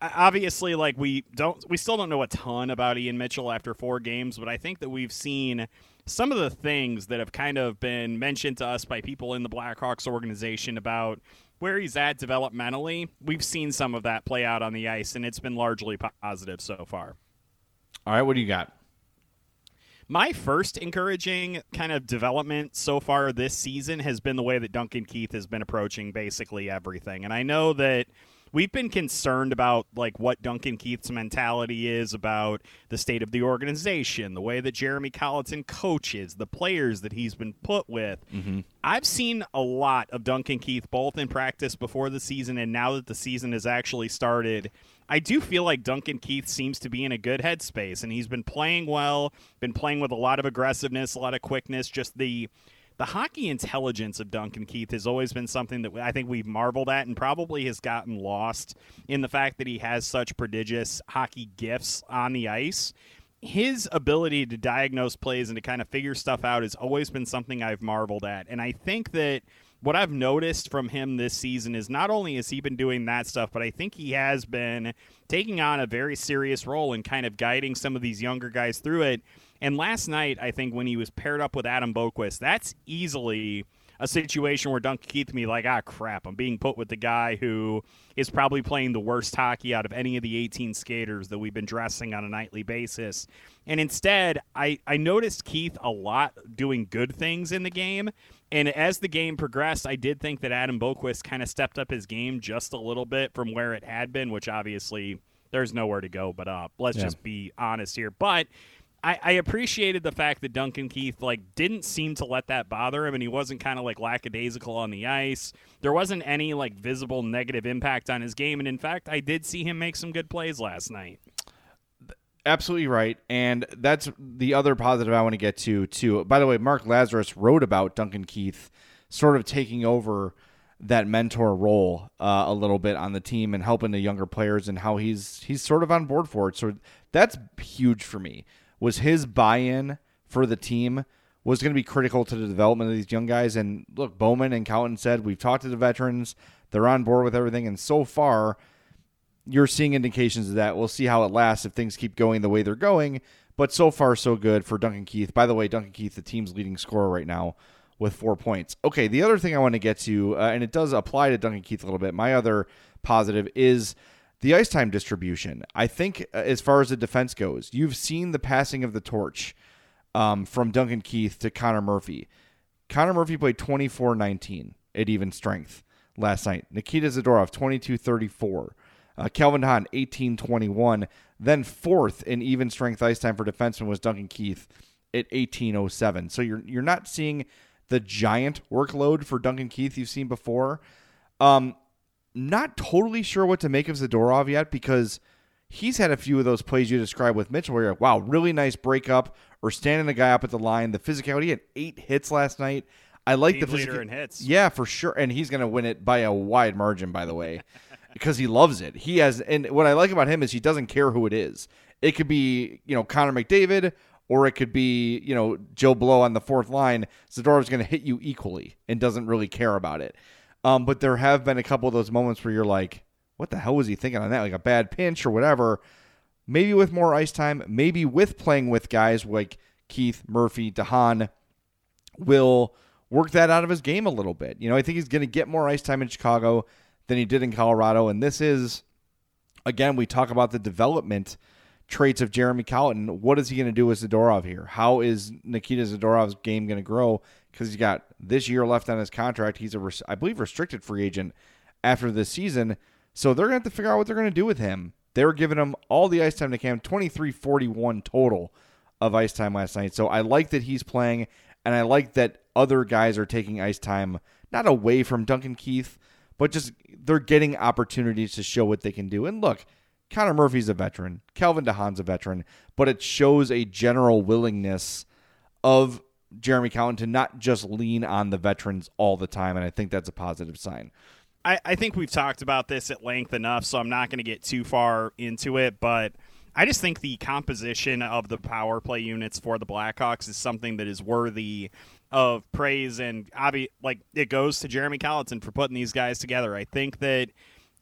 obviously like we don't we still don't know a ton about Ian Mitchell after four games, but I think that we've seen some of the things that have kind of been mentioned to us by people in the Blackhawks organization about where he's at developmentally, we've seen some of that play out on the ice, and it's been largely positive so far. All right, what do you got? My first encouraging kind of development so far this season has been the way that Duncan Keith has been approaching basically everything. And I know that we've been concerned about like what Duncan Keith's mentality is about the state of the organization, the way that Jeremy Colliton coaches, the players that he's been put with. Mm-hmm. I've seen a lot of Duncan Keith both in practice before the season and now that the season has actually started. I do feel like Duncan Keith seems to be in a good headspace and he's been playing well, been playing with a lot of aggressiveness, a lot of quickness, just the the hockey intelligence of Duncan Keith has always been something that I think we've marveled at and probably has gotten lost in the fact that he has such prodigious hockey gifts on the ice. His ability to diagnose plays and to kind of figure stuff out has always been something I've marveled at. And I think that what I've noticed from him this season is not only has he been doing that stuff, but I think he has been taking on a very serious role in kind of guiding some of these younger guys through it. And last night, I think when he was paired up with Adam Boqvist, that's easily a situation where Duncan Keith be like, ah, crap, I'm being put with the guy who is probably playing the worst hockey out of any of the 18 skaters that we've been dressing on a nightly basis. And instead, I, I noticed Keith a lot doing good things in the game. And as the game progressed, I did think that Adam Boqvist kind of stepped up his game just a little bit from where it had been, which obviously there's nowhere to go but up. Let's Yeah. just be honest here. But I, I appreciated the fact that Duncan Keith like didn't seem to let that bother him, and he wasn't kind of like lackadaisical on the ice. There wasn't any like visible negative impact on his game, and in fact, I did see him make some good plays last night. Absolutely right, and that's the other positive I want to get to too. By the way, Mark Lazerus wrote about Duncan Keith sort of taking over that mentor role uh, a little bit on the team and helping the younger players and how he's he's sort of on board for it. So that's huge for me. Was his buy-in for the team was going to be critical to the development of these young guys. And look, Bowman and Colliton said we've talked to the veterans; they're on board with everything, and so far you're seeing indications of that. We'll see how it lasts if things keep going the way they're going. But so far, so good for Duncan Keith. By the way, Duncan Keith, the team's leading scorer right now with four points. Okay, the other thing I want to get to, uh, and it does apply to Duncan Keith a little bit. My other positive is the ice time distribution. I think uh, as far as the defense goes, you've seen the passing of the torch um, from Duncan Keith to Connor Murphy. Connor Murphy played 24 19 at even strength last night. Nikita Zadorov, 22 34. Uh, Kelvin Hahn, 18 21. Then fourth in even strength ice time for defenseman was Duncan Keith at 1807. So you're, you're not seeing the giant workload for Duncan Keith you've seen before. Um, not totally sure what to make of Zadorov yet because he's had a few of those plays you described with Mitchell where you're like, wow, really nice breakup or standing the guy up at the line. The physicality he had eight hits last night. I like Team the leader physical- in hits. Yeah, for sure. And he's going to win it by a wide margin, by the way, because he loves it. He has, and what I like about him is he doesn't care who it is. It could be, you know, Connor McDavid or it could be, you know, Joe Blow on the fourth line. Zadorov's going to hit you equally and doesn't really care about it. Um, but there have been a couple of those moments where you're like, what the hell was he thinking on that? Like a bad pinch or whatever. Maybe with more ice time, maybe with playing with guys like Keith, Murphy, DeHaan, will work that out of his game a little bit. You know, I think he's going to get more ice time in Chicago than he did in Colorado. And this is, again, we talk about the development traits of Jeremy Colliton. What is he going to do with Zadorov here? How is Nikita Zadorov's game going to grow? Because he's got this year left on his contract. He's a, I believe, restricted free agent after this season. So they're going to have to figure out what they're going to do with him. They were giving him all the ice time to Cam, 23 41 total of ice time last night. So I like that he's playing, and I like that other guys are taking ice time, not away from Duncan Keith, but just they're getting opportunities to show what they can do. And look, Connor Murphy's a veteran, Calvin DeHaan's a veteran, but it shows a general willingness of Jeremy Colliton to not just lean on the veterans all the time. And I think that's a positive sign. I, I think we've talked about this at length enough, so I'm not going to get too far into it, but I just think the composition of the power play units for the Blackhawks is something that is worthy of praise and obvi- like it goes to Jeremy Colliton for putting these guys together. I think that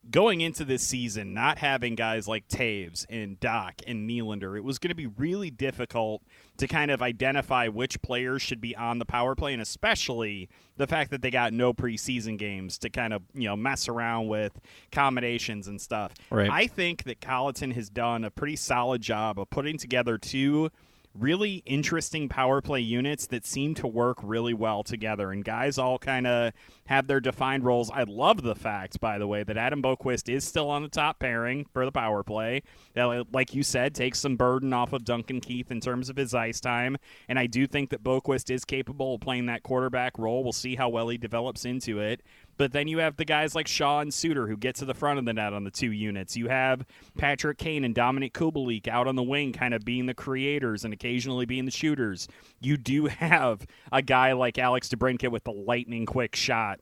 going into this season, not having guys like Toews and Dach and Nylander, it was going to be really difficult to kind of identify which players should be on the power play, and especially the fact that they got no preseason games to kind of you know mess around with combinations and stuff. Right. I think that Colliton has done a pretty solid job of putting together two really interesting power play units that seem to work really well together and guys all kind of have their defined roles. I love the fact by the way that Adam Boqvist is still on the top pairing for the power play. That like you said takes some burden off of Duncan Keith in terms of his ice time and I do think that Boqvist is capable of playing that quarterback role. We'll see how well he develops into it. But then you have the guys like Shaw and Suter who get to the front of the net on the two units. You have Patrick Kane and Dominik Kubalik out on the wing, kind of being the creators and occasionally being the shooters. You do have a guy like Alex DeBrincat with the lightning quick shot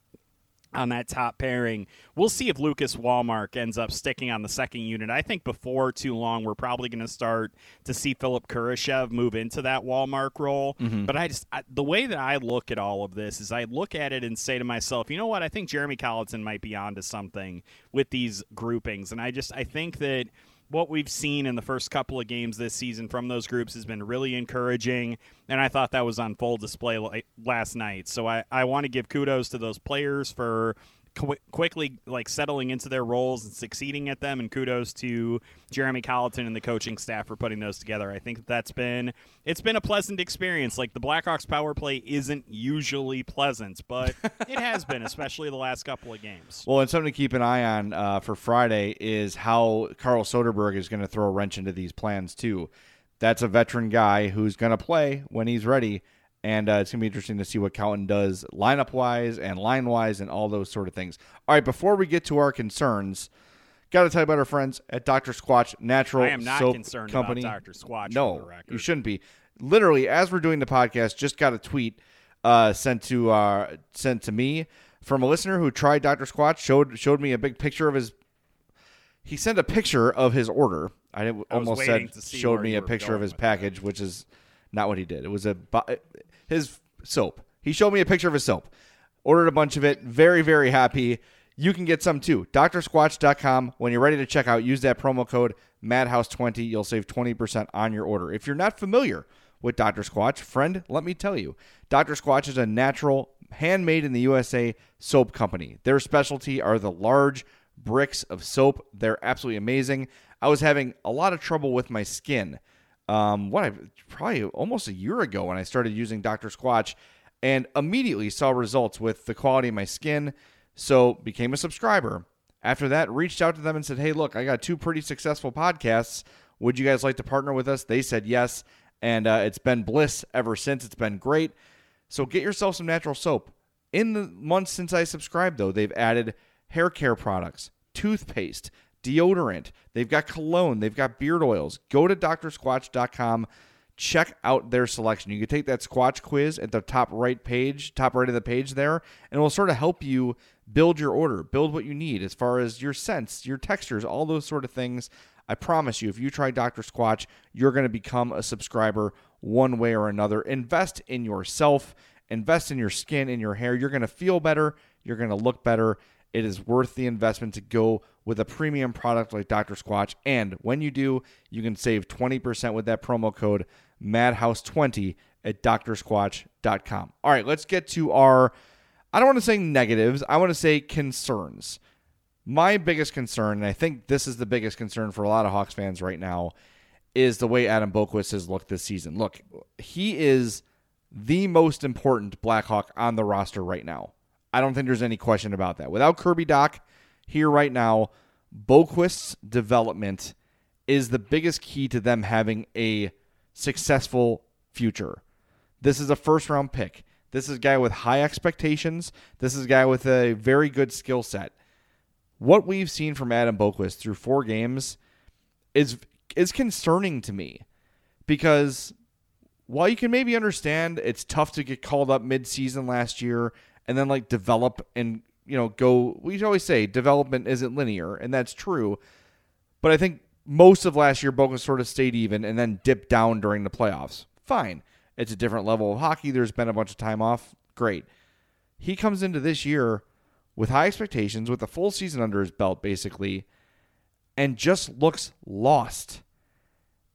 on that top pairing. We'll see if Lucas Wallmark ends up sticking on the second unit. I think before too long, we're probably going to start to see Philip Kurashev move into that Wallmark role. Mm-hmm. But I just, I, the way that I look at all of this is I look at it and say to myself, you know what? I think Jeremy Colliton might be onto something with these groupings. And I just, I think that what we've seen in the first couple of games this season from those groups has been really encouraging, and I thought that was on full display last night. So I, I want to give kudos to those players for qu- quickly like settling into their roles and succeeding at them. And kudos to Jeremy Colliton and the coaching staff for putting those together. I think that's been it's been a pleasant experience. Like the Blackhawks power play isn't usually pleasant, but it has been, especially the last couple of games. Well, and something to keep an eye on uh, for Friday is how Carl Soderberg is going to throw a wrench into these plans too. That's a veteran guy who's going to play when he's ready and uh, it's going to be interesting to see what Colliton does lineup wise and line wise and all those sort of things. All right, before we get to our concerns, got to tell you about our friends at Dr. Squatch Natural I am not Soap concerned Company. about Dr. Squatch. No, you shouldn't be. Literally, as we're doing the podcast, just got a tweet uh, sent to uh, sent to me from a listener who tried Dr. Squatch. showed showed me a big picture of his. He sent a picture of his order. I, I almost said showed me a picture of his package, that. which is not what he did. It was a his soap. He showed me a picture of his soap. Ordered a bunch of it. Very, very happy. You can get some too. DrSquatch.com. When you're ready to check out, use that promo code MadHouse20. You'll save 20% on your order. If you're not familiar with Dr. Squatch, friend, let me tell you. Dr. Squatch is a natural, handmade in the USA soap company. Their specialty are the large bricks of soap. They're absolutely amazing. I was having a lot of trouble with my skin um, what I probably almost a year ago when I started using Dr. Squatch and immediately saw results with the quality of my skin. So became a subscriber. After that, reached out to them and said, Hey, look, I got two pretty successful podcasts. Would you guys like to partner with us? They said yes. And uh, it's been bliss ever since. It's been great. So get yourself some natural soap. In the months since I subscribed, though, they've added hair care products, toothpaste, deodorant. They've got cologne. They've got beard oils. Go to drsquatch.com. Check out their selection. You can take that Squatch quiz at the top right page, top right of the page there, and it will sort of help you build your order, build what you need as far as your scents, your textures, all those sort of things. I promise you, if you try Dr. Squatch, you're going to become a subscriber one way or another. Invest in yourself, invest in your skin and your hair. You're going to feel better, you're going to look better. It is worth the investment to go with a premium product like Dr. Squatch. And when you do, you can save 20% with that promo code MADHOUSE20 at drsquatch.com. All right, let's get to our, I don't want to say negatives, I want to say concerns. My biggest concern, and I think this is the biggest concern for a lot of Hawks fans right now, is the way Adam Boqvist has looked this season. Look, he is the most important Blackhawk on the roster right now. I don't think there's any question about that. Without Kirby Dach, here right now, Boqvist's development is the biggest key to them having a successful future. This is a first round pick. This is a guy with high expectations. This is a guy with a very good skill set. What we've seen from Adam Boqvist through four games is is concerning to me because while you can maybe understand it's tough to get called up mid-season last year and then like develop and you know, go. We always say development isn't linear, and that's true. But I think most of last year, Boca sort of stayed even and then dipped down during the playoffs. Fine. It's a different level of hockey. There's been a bunch of time off. Great. He comes into this year with high expectations, with a full season under his belt, basically, and just looks lost.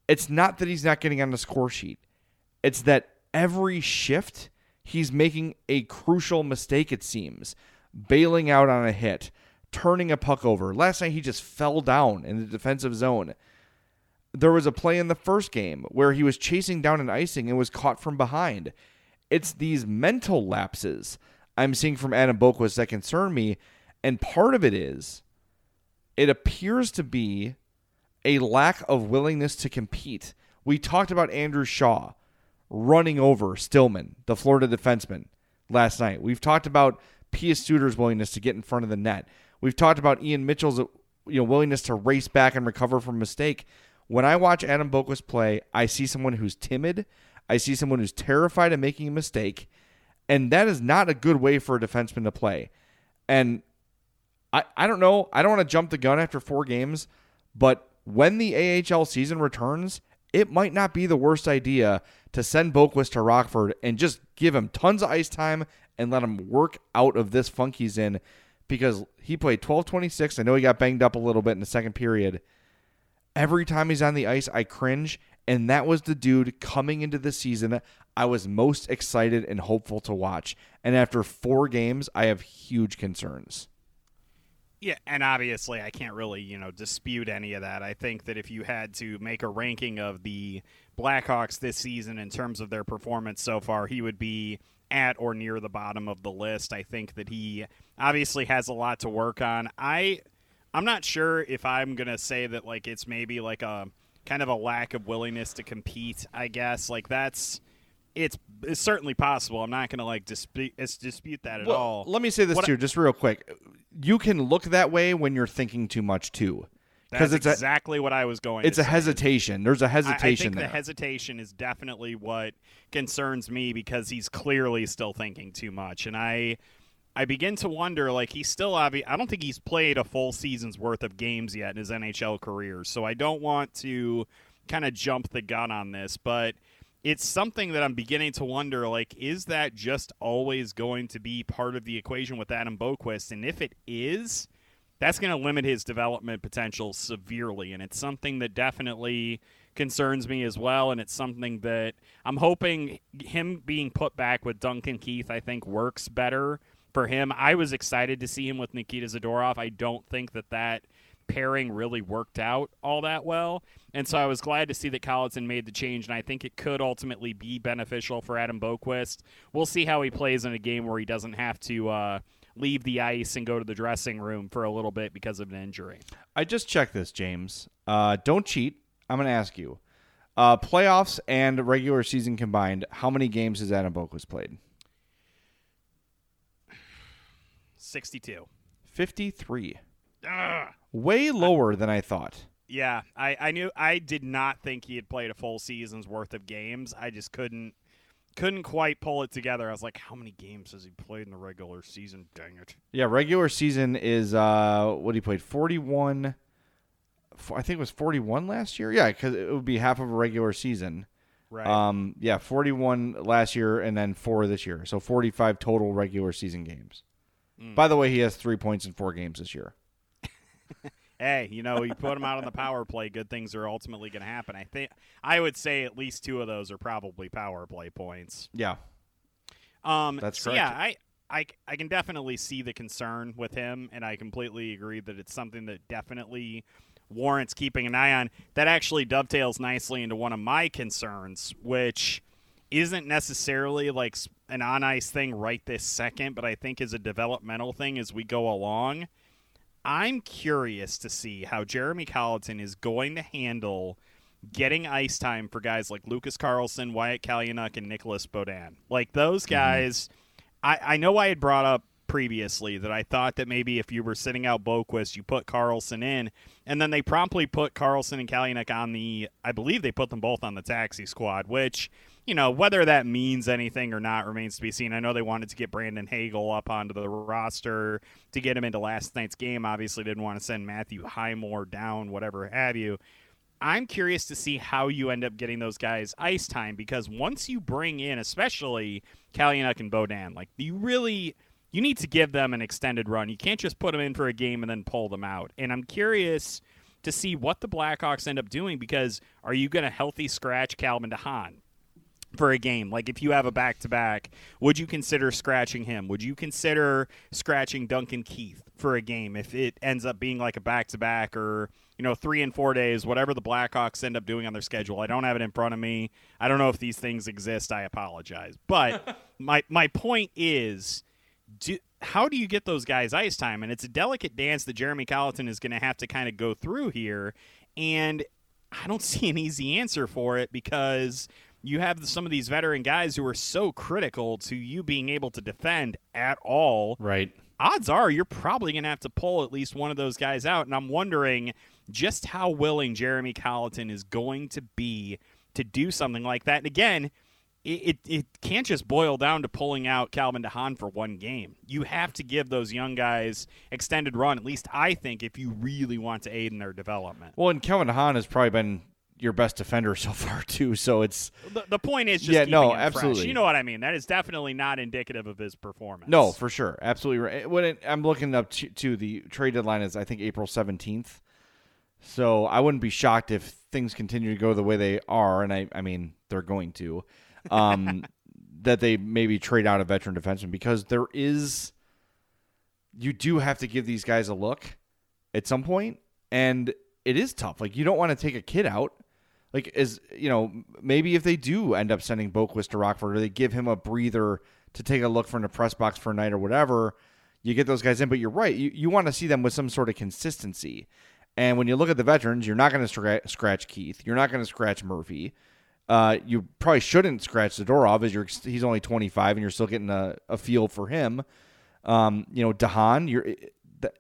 It's not that he's not getting on the score sheet, it's that every shift he's making a crucial mistake, it seems bailing out on a hit, turning a puck over. Last night he just fell down in the defensive zone. There was a play in the first game where he was chasing down an icing and was caught from behind. It's these mental lapses I'm seeing from Adam Boqvist that concern me, and part of it is it appears to be a lack of willingness to compete. We talked about Andrew Shaw running over Stillman, the Florida defenseman, last night. We've talked about Pius Suter's willingness to get in front of the net. We've talked about Ian Mitchell's uh, you know willingness to race back and recover from mistake. When I watch Adam Boqvist play, I see someone who's timid. I see someone who's terrified of making a mistake, and that is not a good way for a defenseman to play. And I, I don't know. I don't want to jump the gun after four games, but when the AHL season returns, it might not be the worst idea to send Boqvist to Rockford and just give him tons of ice time and let him work out of this funk he's in because he played 12 26. I know he got banged up a little bit in the second period. every time he's on the ice, I cringe. And that was the dude coming into the season I was most excited and hopeful to watch. And after four games, I have huge concerns. Yeah, and obviously I can't really, you know, dispute any of that. I think that if you had to make a ranking of the Blackhawks this season in terms of their performance so far, he would be at or near the bottom of the list. I think that he obviously has a lot to work on. I I'm not sure if I'm going to say that like it's maybe like a kind of a lack of willingness to compete, I guess. Like that's it's it's certainly possible. I'm not going to like dispute dispute that at well, all. Let me say this What too, I- just real quick. You can look that way when you're thinking too much too, Because it's exactly what I was going. a it's a say. hesitation. There's a hesitation I think there. the hesitation is definitely what concerns me because he's clearly still thinking too much, and I, I begin to wonder like he's still obvi- I don't think he's played a full season's worth of games yet in his NHL career, so I don't want to kind of jump the gun on this, but it's something that I'm beginning to wonder like is that just always going to be part of the equation with Adam Boqvist, and if it is that's going to limit his development potential severely. And it's something that definitely concerns me as well. And it's something that I'm hoping him being put back with Duncan Keith, I think, works better for him. I was excited to see him with Nikita Zadorov. I don't think that that pairing really worked out all that well. And so I was glad to see that Colliton made the change, and I think it could ultimately be beneficial for Adam Boqvist. We'll see how he plays in a game where he doesn't have to uh, leave the ice and go to the dressing room for a little bit because of an injury. I just checked this, James. Uh, don't cheat. I'm going to ask you. Uh, playoffs and regular season combined, how many games has Adam Boqvist played? 62. 53. Ugh. Way lower than I thought. Yeah, I, I knew I did not think he had played a full season's worth of games. I just couldn't couldn't quite pull it together. I was like, how many games has he played in the regular season? Dang it. Yeah, regular season is uh what he played 41 I think it was 41 last year. Yeah, cuz it would be half of a regular season. Right. Um yeah, 41 last year and then 4 this year. So 45 total regular season games. Mm. By the way, he has 3 points in 4 games this year. hey, you know, you put him out on the power play, good things are ultimately going to happen. I think I would say at least two of those are probably power play points. Yeah. Um, That's so correct. Yeah, I, I, I can definitely see the concern with him, and I completely agree that it's something that definitely warrants keeping an eye on. That actually dovetails nicely into one of my concerns, which isn't necessarily like an on ice thing right this second, but I think is a developmental thing as we go along. I'm curious to see how Jeremy Colliton is going to handle getting ice time for guys like Lucas Carlsson, Wyatt Kalynuk, and Nicolas Beaudin. Like those mm-hmm. guys, I, I know I had brought up previously that I thought that maybe if you were sitting out Boqvist, you put Carlson in, and then they promptly put Carlson and Kalynuk on the. I believe they put them both on the taxi squad, which you know whether that means anything or not remains to be seen. I know they wanted to get Brandon Hagel up onto the roster to get him into last night's game. Obviously, didn't want to send Matthew Highmore down, whatever have you. I'm curious to see how you end up getting those guys ice time because once you bring in, especially Kalynuk and Beaudin, like you really you need to give them an extended run. You can't just put them in for a game and then pull them out. And I'm curious to see what the Blackhawks end up doing because are you going to healthy scratch Calvin DeHaan? For a game. Like if you have a back to back, would you consider scratching him? Would you consider scratching Duncan Keith for a game if it ends up being like a back to back or you know three and four days, whatever the Blackhawks end up doing on their schedule? I don't have it in front of me. I don't know if these things exist. I apologize, but my my point is. Do, how do you get those guys ice time? And it's a delicate dance that Jeremy Colliton is going to have to kind of go through here. And I don't see an easy answer for it because you have some of these veteran guys who are so critical to you being able to defend at all. Right. Odds are you're probably going to have to pull at least one of those guys out. And I'm wondering just how willing Jeremy Colliton is going to be to do something like that. And again, it, it, it can't just boil down to pulling out Calvin DeHaan for one game. You have to give those young guys extended run, at least I think, if you really want to aid in their development. Well, and Calvin Hahn has probably been your best defender so far too. So it's The, the point is just Yeah, no, him fresh. absolutely. You know what I mean? That is definitely not indicative of his performance. no for sure, absolutely right. When it, I'm looking up to, to the trade deadline is I think April 17th. So I wouldn't be shocked if things continue to go the way they are, and I, I mean they're going to, um, that they maybe trade out a veteran defenseman because there is, you do have to give these guys a look at some point, and it is tough. Like you don't want to take a kid out. Like is you know maybe if they do end up sending Boqvist to Rockford or they give him a breather to take a look from the press box for a night or whatever, you get those guys in. But you're right, you you want to see them with some sort of consistency. And when you look at the veterans, you're not going to scratch, Keith. You're not going to scratch Murphy. Uh, you probably shouldn't scratch Zadorov as you're he's only 25 and you're still getting a, a feel for him. Um, you know, DeHaan, you're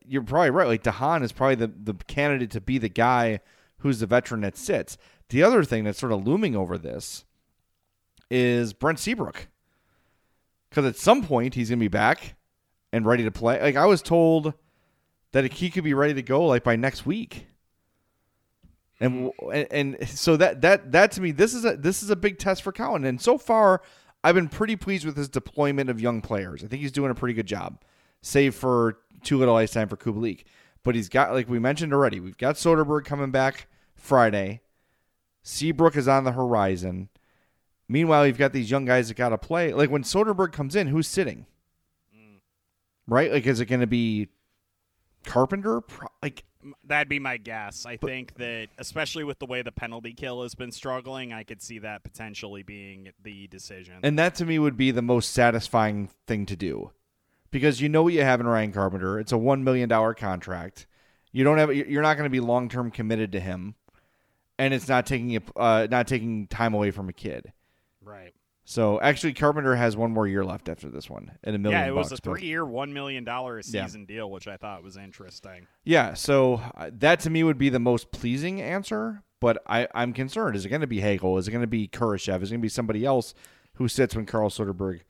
you're probably right. Like DeHaan is probably the the candidate to be the guy who's the veteran that sits. The other thing that's sort of looming over this is Brent Seabrook, because at some point he's going to be back and ready to play. Like I was told that he could be ready to go like by next week. And, and so that that that to me this is a this is a big test for Colliton and so far I've been pretty pleased with his deployment of young players. I think he's doing a pretty good job, save for too little ice time for Kubalik. But he's got like we mentioned already, we've got Soderberg coming back Friday. Seabrook is on the horizon. Meanwhile, you've got these young guys that got to play. Like when Soderberg comes in, who's sitting? Right? Like, is it going to be Carpenter? Like, That'd be my guess. I think that, especially with the way the penalty kill has been struggling, I could see that potentially being the decision. and that to me would be the most satisfying thing to do, because you know what you have in Ryan Carpenter. It's a one million dollar contract. You don't have. You're not going to be long term committed to him, and it's not taking a- uh, not taking time away from a kid. right. So actually, Carpenter has one more year left after this one, and a million. Yeah, it was bucks, a three-year, one million dollar a Yeah. season deal, which I thought was interesting. Yeah, so uh, that to me would be the most pleasing answer. But I, I'm concerned: is it going to be Hagel? Is it going to be Kurashev? Is it going to be somebody else who sits when Carl Soderberg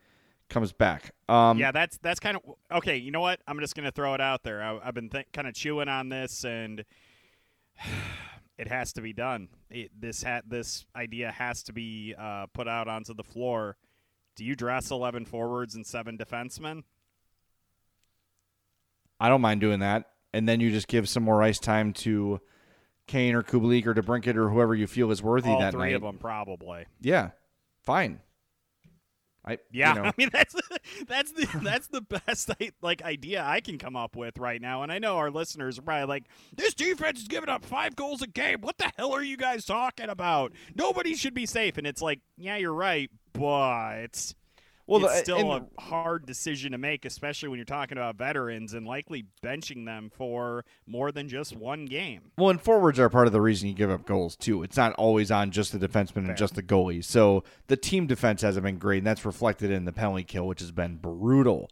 comes back? Um, yeah, that's that's kind of okay. You know what? I'm just gonna throw it out there. I, I've been th- kind of chewing on this, and it has to be done. It, this ha- this idea has to be uh, put out onto the floor. Do you dress 11 forwards and seven defensemen? I don't mind doing that, and then you just give some more ice time to Kane or Kubalik or DeBrincat or whoever you feel is worthy All that three night. of them, probably. Yeah, fine. I Yeah, you know, I mean that's that's the that's the best like idea I can come up with right now. And I know our listeners are probably like, "This defense is giving up five goals a game. What the hell are you guys talking about? Nobody should be safe." And it's like, yeah, you're right, but Well, it's the- still and- a hard decision to make, especially when you're talking about veterans and likely benching them for more than just one game. Well, and forwards are part of the reason you give up goals too. It's not always on just the defenseman and just the goalie. So the team defense hasn't been great, and that's reflected in the penalty kill, which has been brutal.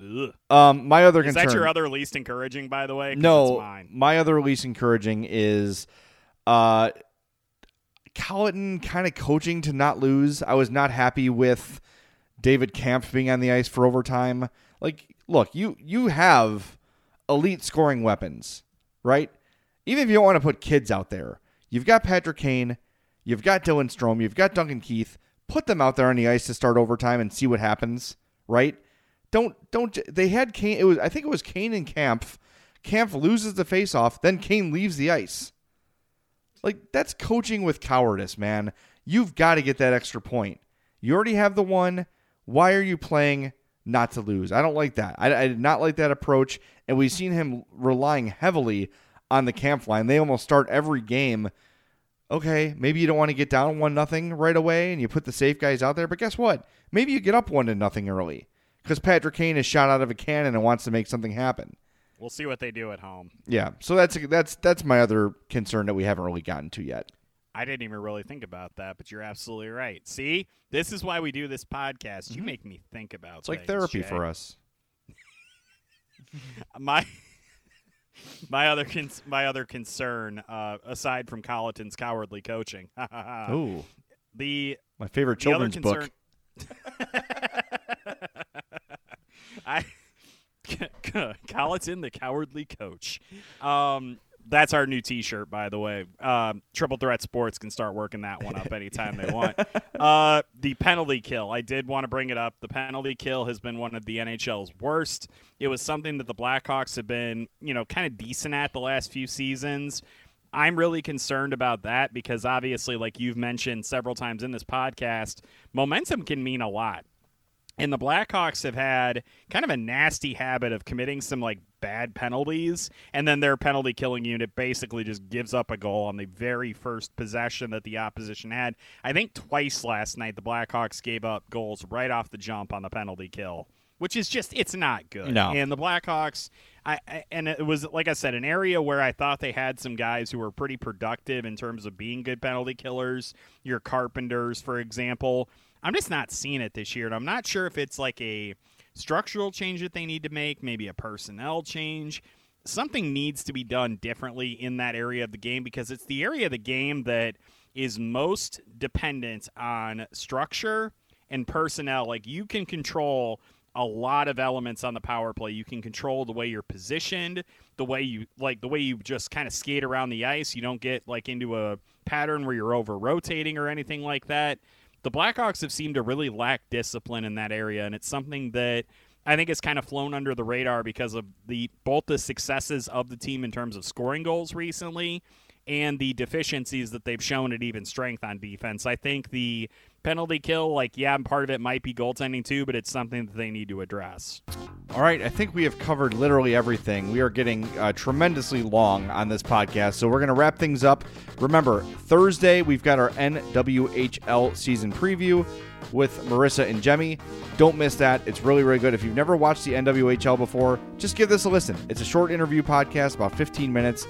Ugh. Um, my other Is that your other least encouraging, by the way. no, mine. my other least encouraging is uh, Colliton kind of coaching to not lose. I was not happy with David Kampf being on the ice for overtime. Like, look, you you have elite scoring weapons, right? Even if you don't want to put kids out there, you've got Patrick Kane, you've got Dylan Strome, you've got Duncan Keith. Put them out there on the ice to start overtime and see what happens, right? Don't don't they had Kane it was I think it was Kane and Kampf. Kampf loses the faceoff, then Kane leaves the ice. Like that's coaching with cowardice, man. You've got to get that extra point. You already have the one. Why are you playing not to lose? I don't like that. I, I did not like that approach, and we've seen him relying heavily on the camp line. They almost start every game. Okay, maybe you don't want to get down one nothing right away, and you put the safe guys out there. But guess what? Maybe you get up one to nothing early because Patrick Kane is shot out of a cannon and wants to make something happen. We'll see what they do at home. Yeah, so that's that's that's my other concern that we haven't really gotten to yet. I didn't even really think about that, but you're absolutely right. See, this is why we do this podcast. You make me think about. Mm-hmm. It's like therapy Jay. for us. My my other con- my other concern, uh, aside from Colliton's cowardly coaching, Ooh, the my favorite children's book. concern- I Colliton, the cowardly coach. Um, that's our new T-shirt, by the way. Um, Triple Threat Sports can start working that one up anytime they want. Uh, the penalty kill. I did want to bring it up. The penalty kill has been one of the NHL's worst. It was something that the Blackhawks have been, you know, kind of decent at the last few seasons. I'm really concerned about that because obviously, like you've mentioned several times in this podcast, momentum can mean a lot. And the Blackhawks have had kind of a nasty habit of committing some like bad penalties, and then their penalty killing unit basically just gives up a goal on the very first possession that the opposition had. I think twice last night the Blackhawks gave up goals right off the jump on the penalty kill, which is just it's not good. No. And the Blackhawks I, I and it was like I said, an area where I thought they had some guys who were pretty productive in terms of being good penalty killers. Your Carpenters, for example. I'm just not seeing it this year, and I'm not sure if it's like a structural change that they need to make, maybe a personnel change. Something needs to be done differently in that area of the game because it's the area of the game that is most dependent on structure and personnel. Like you can control a lot of elements on the power play. You can control the way you're positioned, the way you like the way you just kind of skate around the ice. You don't get like into a pattern where you're over rotating or anything like that. The Blackhawks have seemed to really lack discipline in that area, and it's something that I think has kind of flown under the radar because of the both the successes of the team in terms of scoring goals recently and the deficiencies that they've shown at even strength on defense. I think the penalty kill, like, yeah, part of it might be goaltending too, but it's something that they need to address. All right, I think we have covered literally everything. We are getting uh, tremendously long on this podcast, so we're going to wrap things up. Remember, Thursday we've got our NWHL season preview with Marissa and Jemmy. Don't miss that. It's really, really good. If you've never watched the NWHL before, just give this a listen. It's a short interview podcast, about 15 minutes.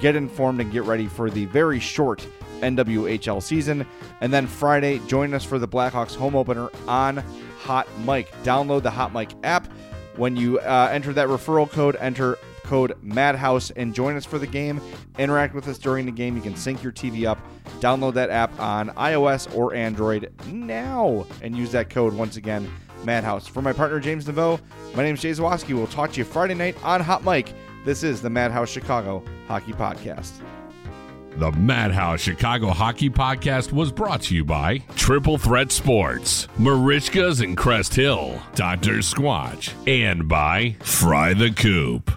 Get informed and get ready for the very short NWHL season. And then Friday, join us for the Blackhawks home opener on Hot Mic. Download the Hot Mic app. When you uh, enter that referral code, enter code Madhouse and join us for the game. Interact with us during the game. You can sync your TV up. Download that app on iOS or Android now and use that code once again, Madhouse. For my partner James Neveau, my name is Jay Zawaski. We'll talk to you Friday night on Hot Mic. This is the Madhouse Chicago Hockey Podcast. The Madhouse Chicago Hockey Podcast was brought to you by Triple Threat Sports, Merichka's in Crest Hill, Dr. Squatch, and by Fry the Coop.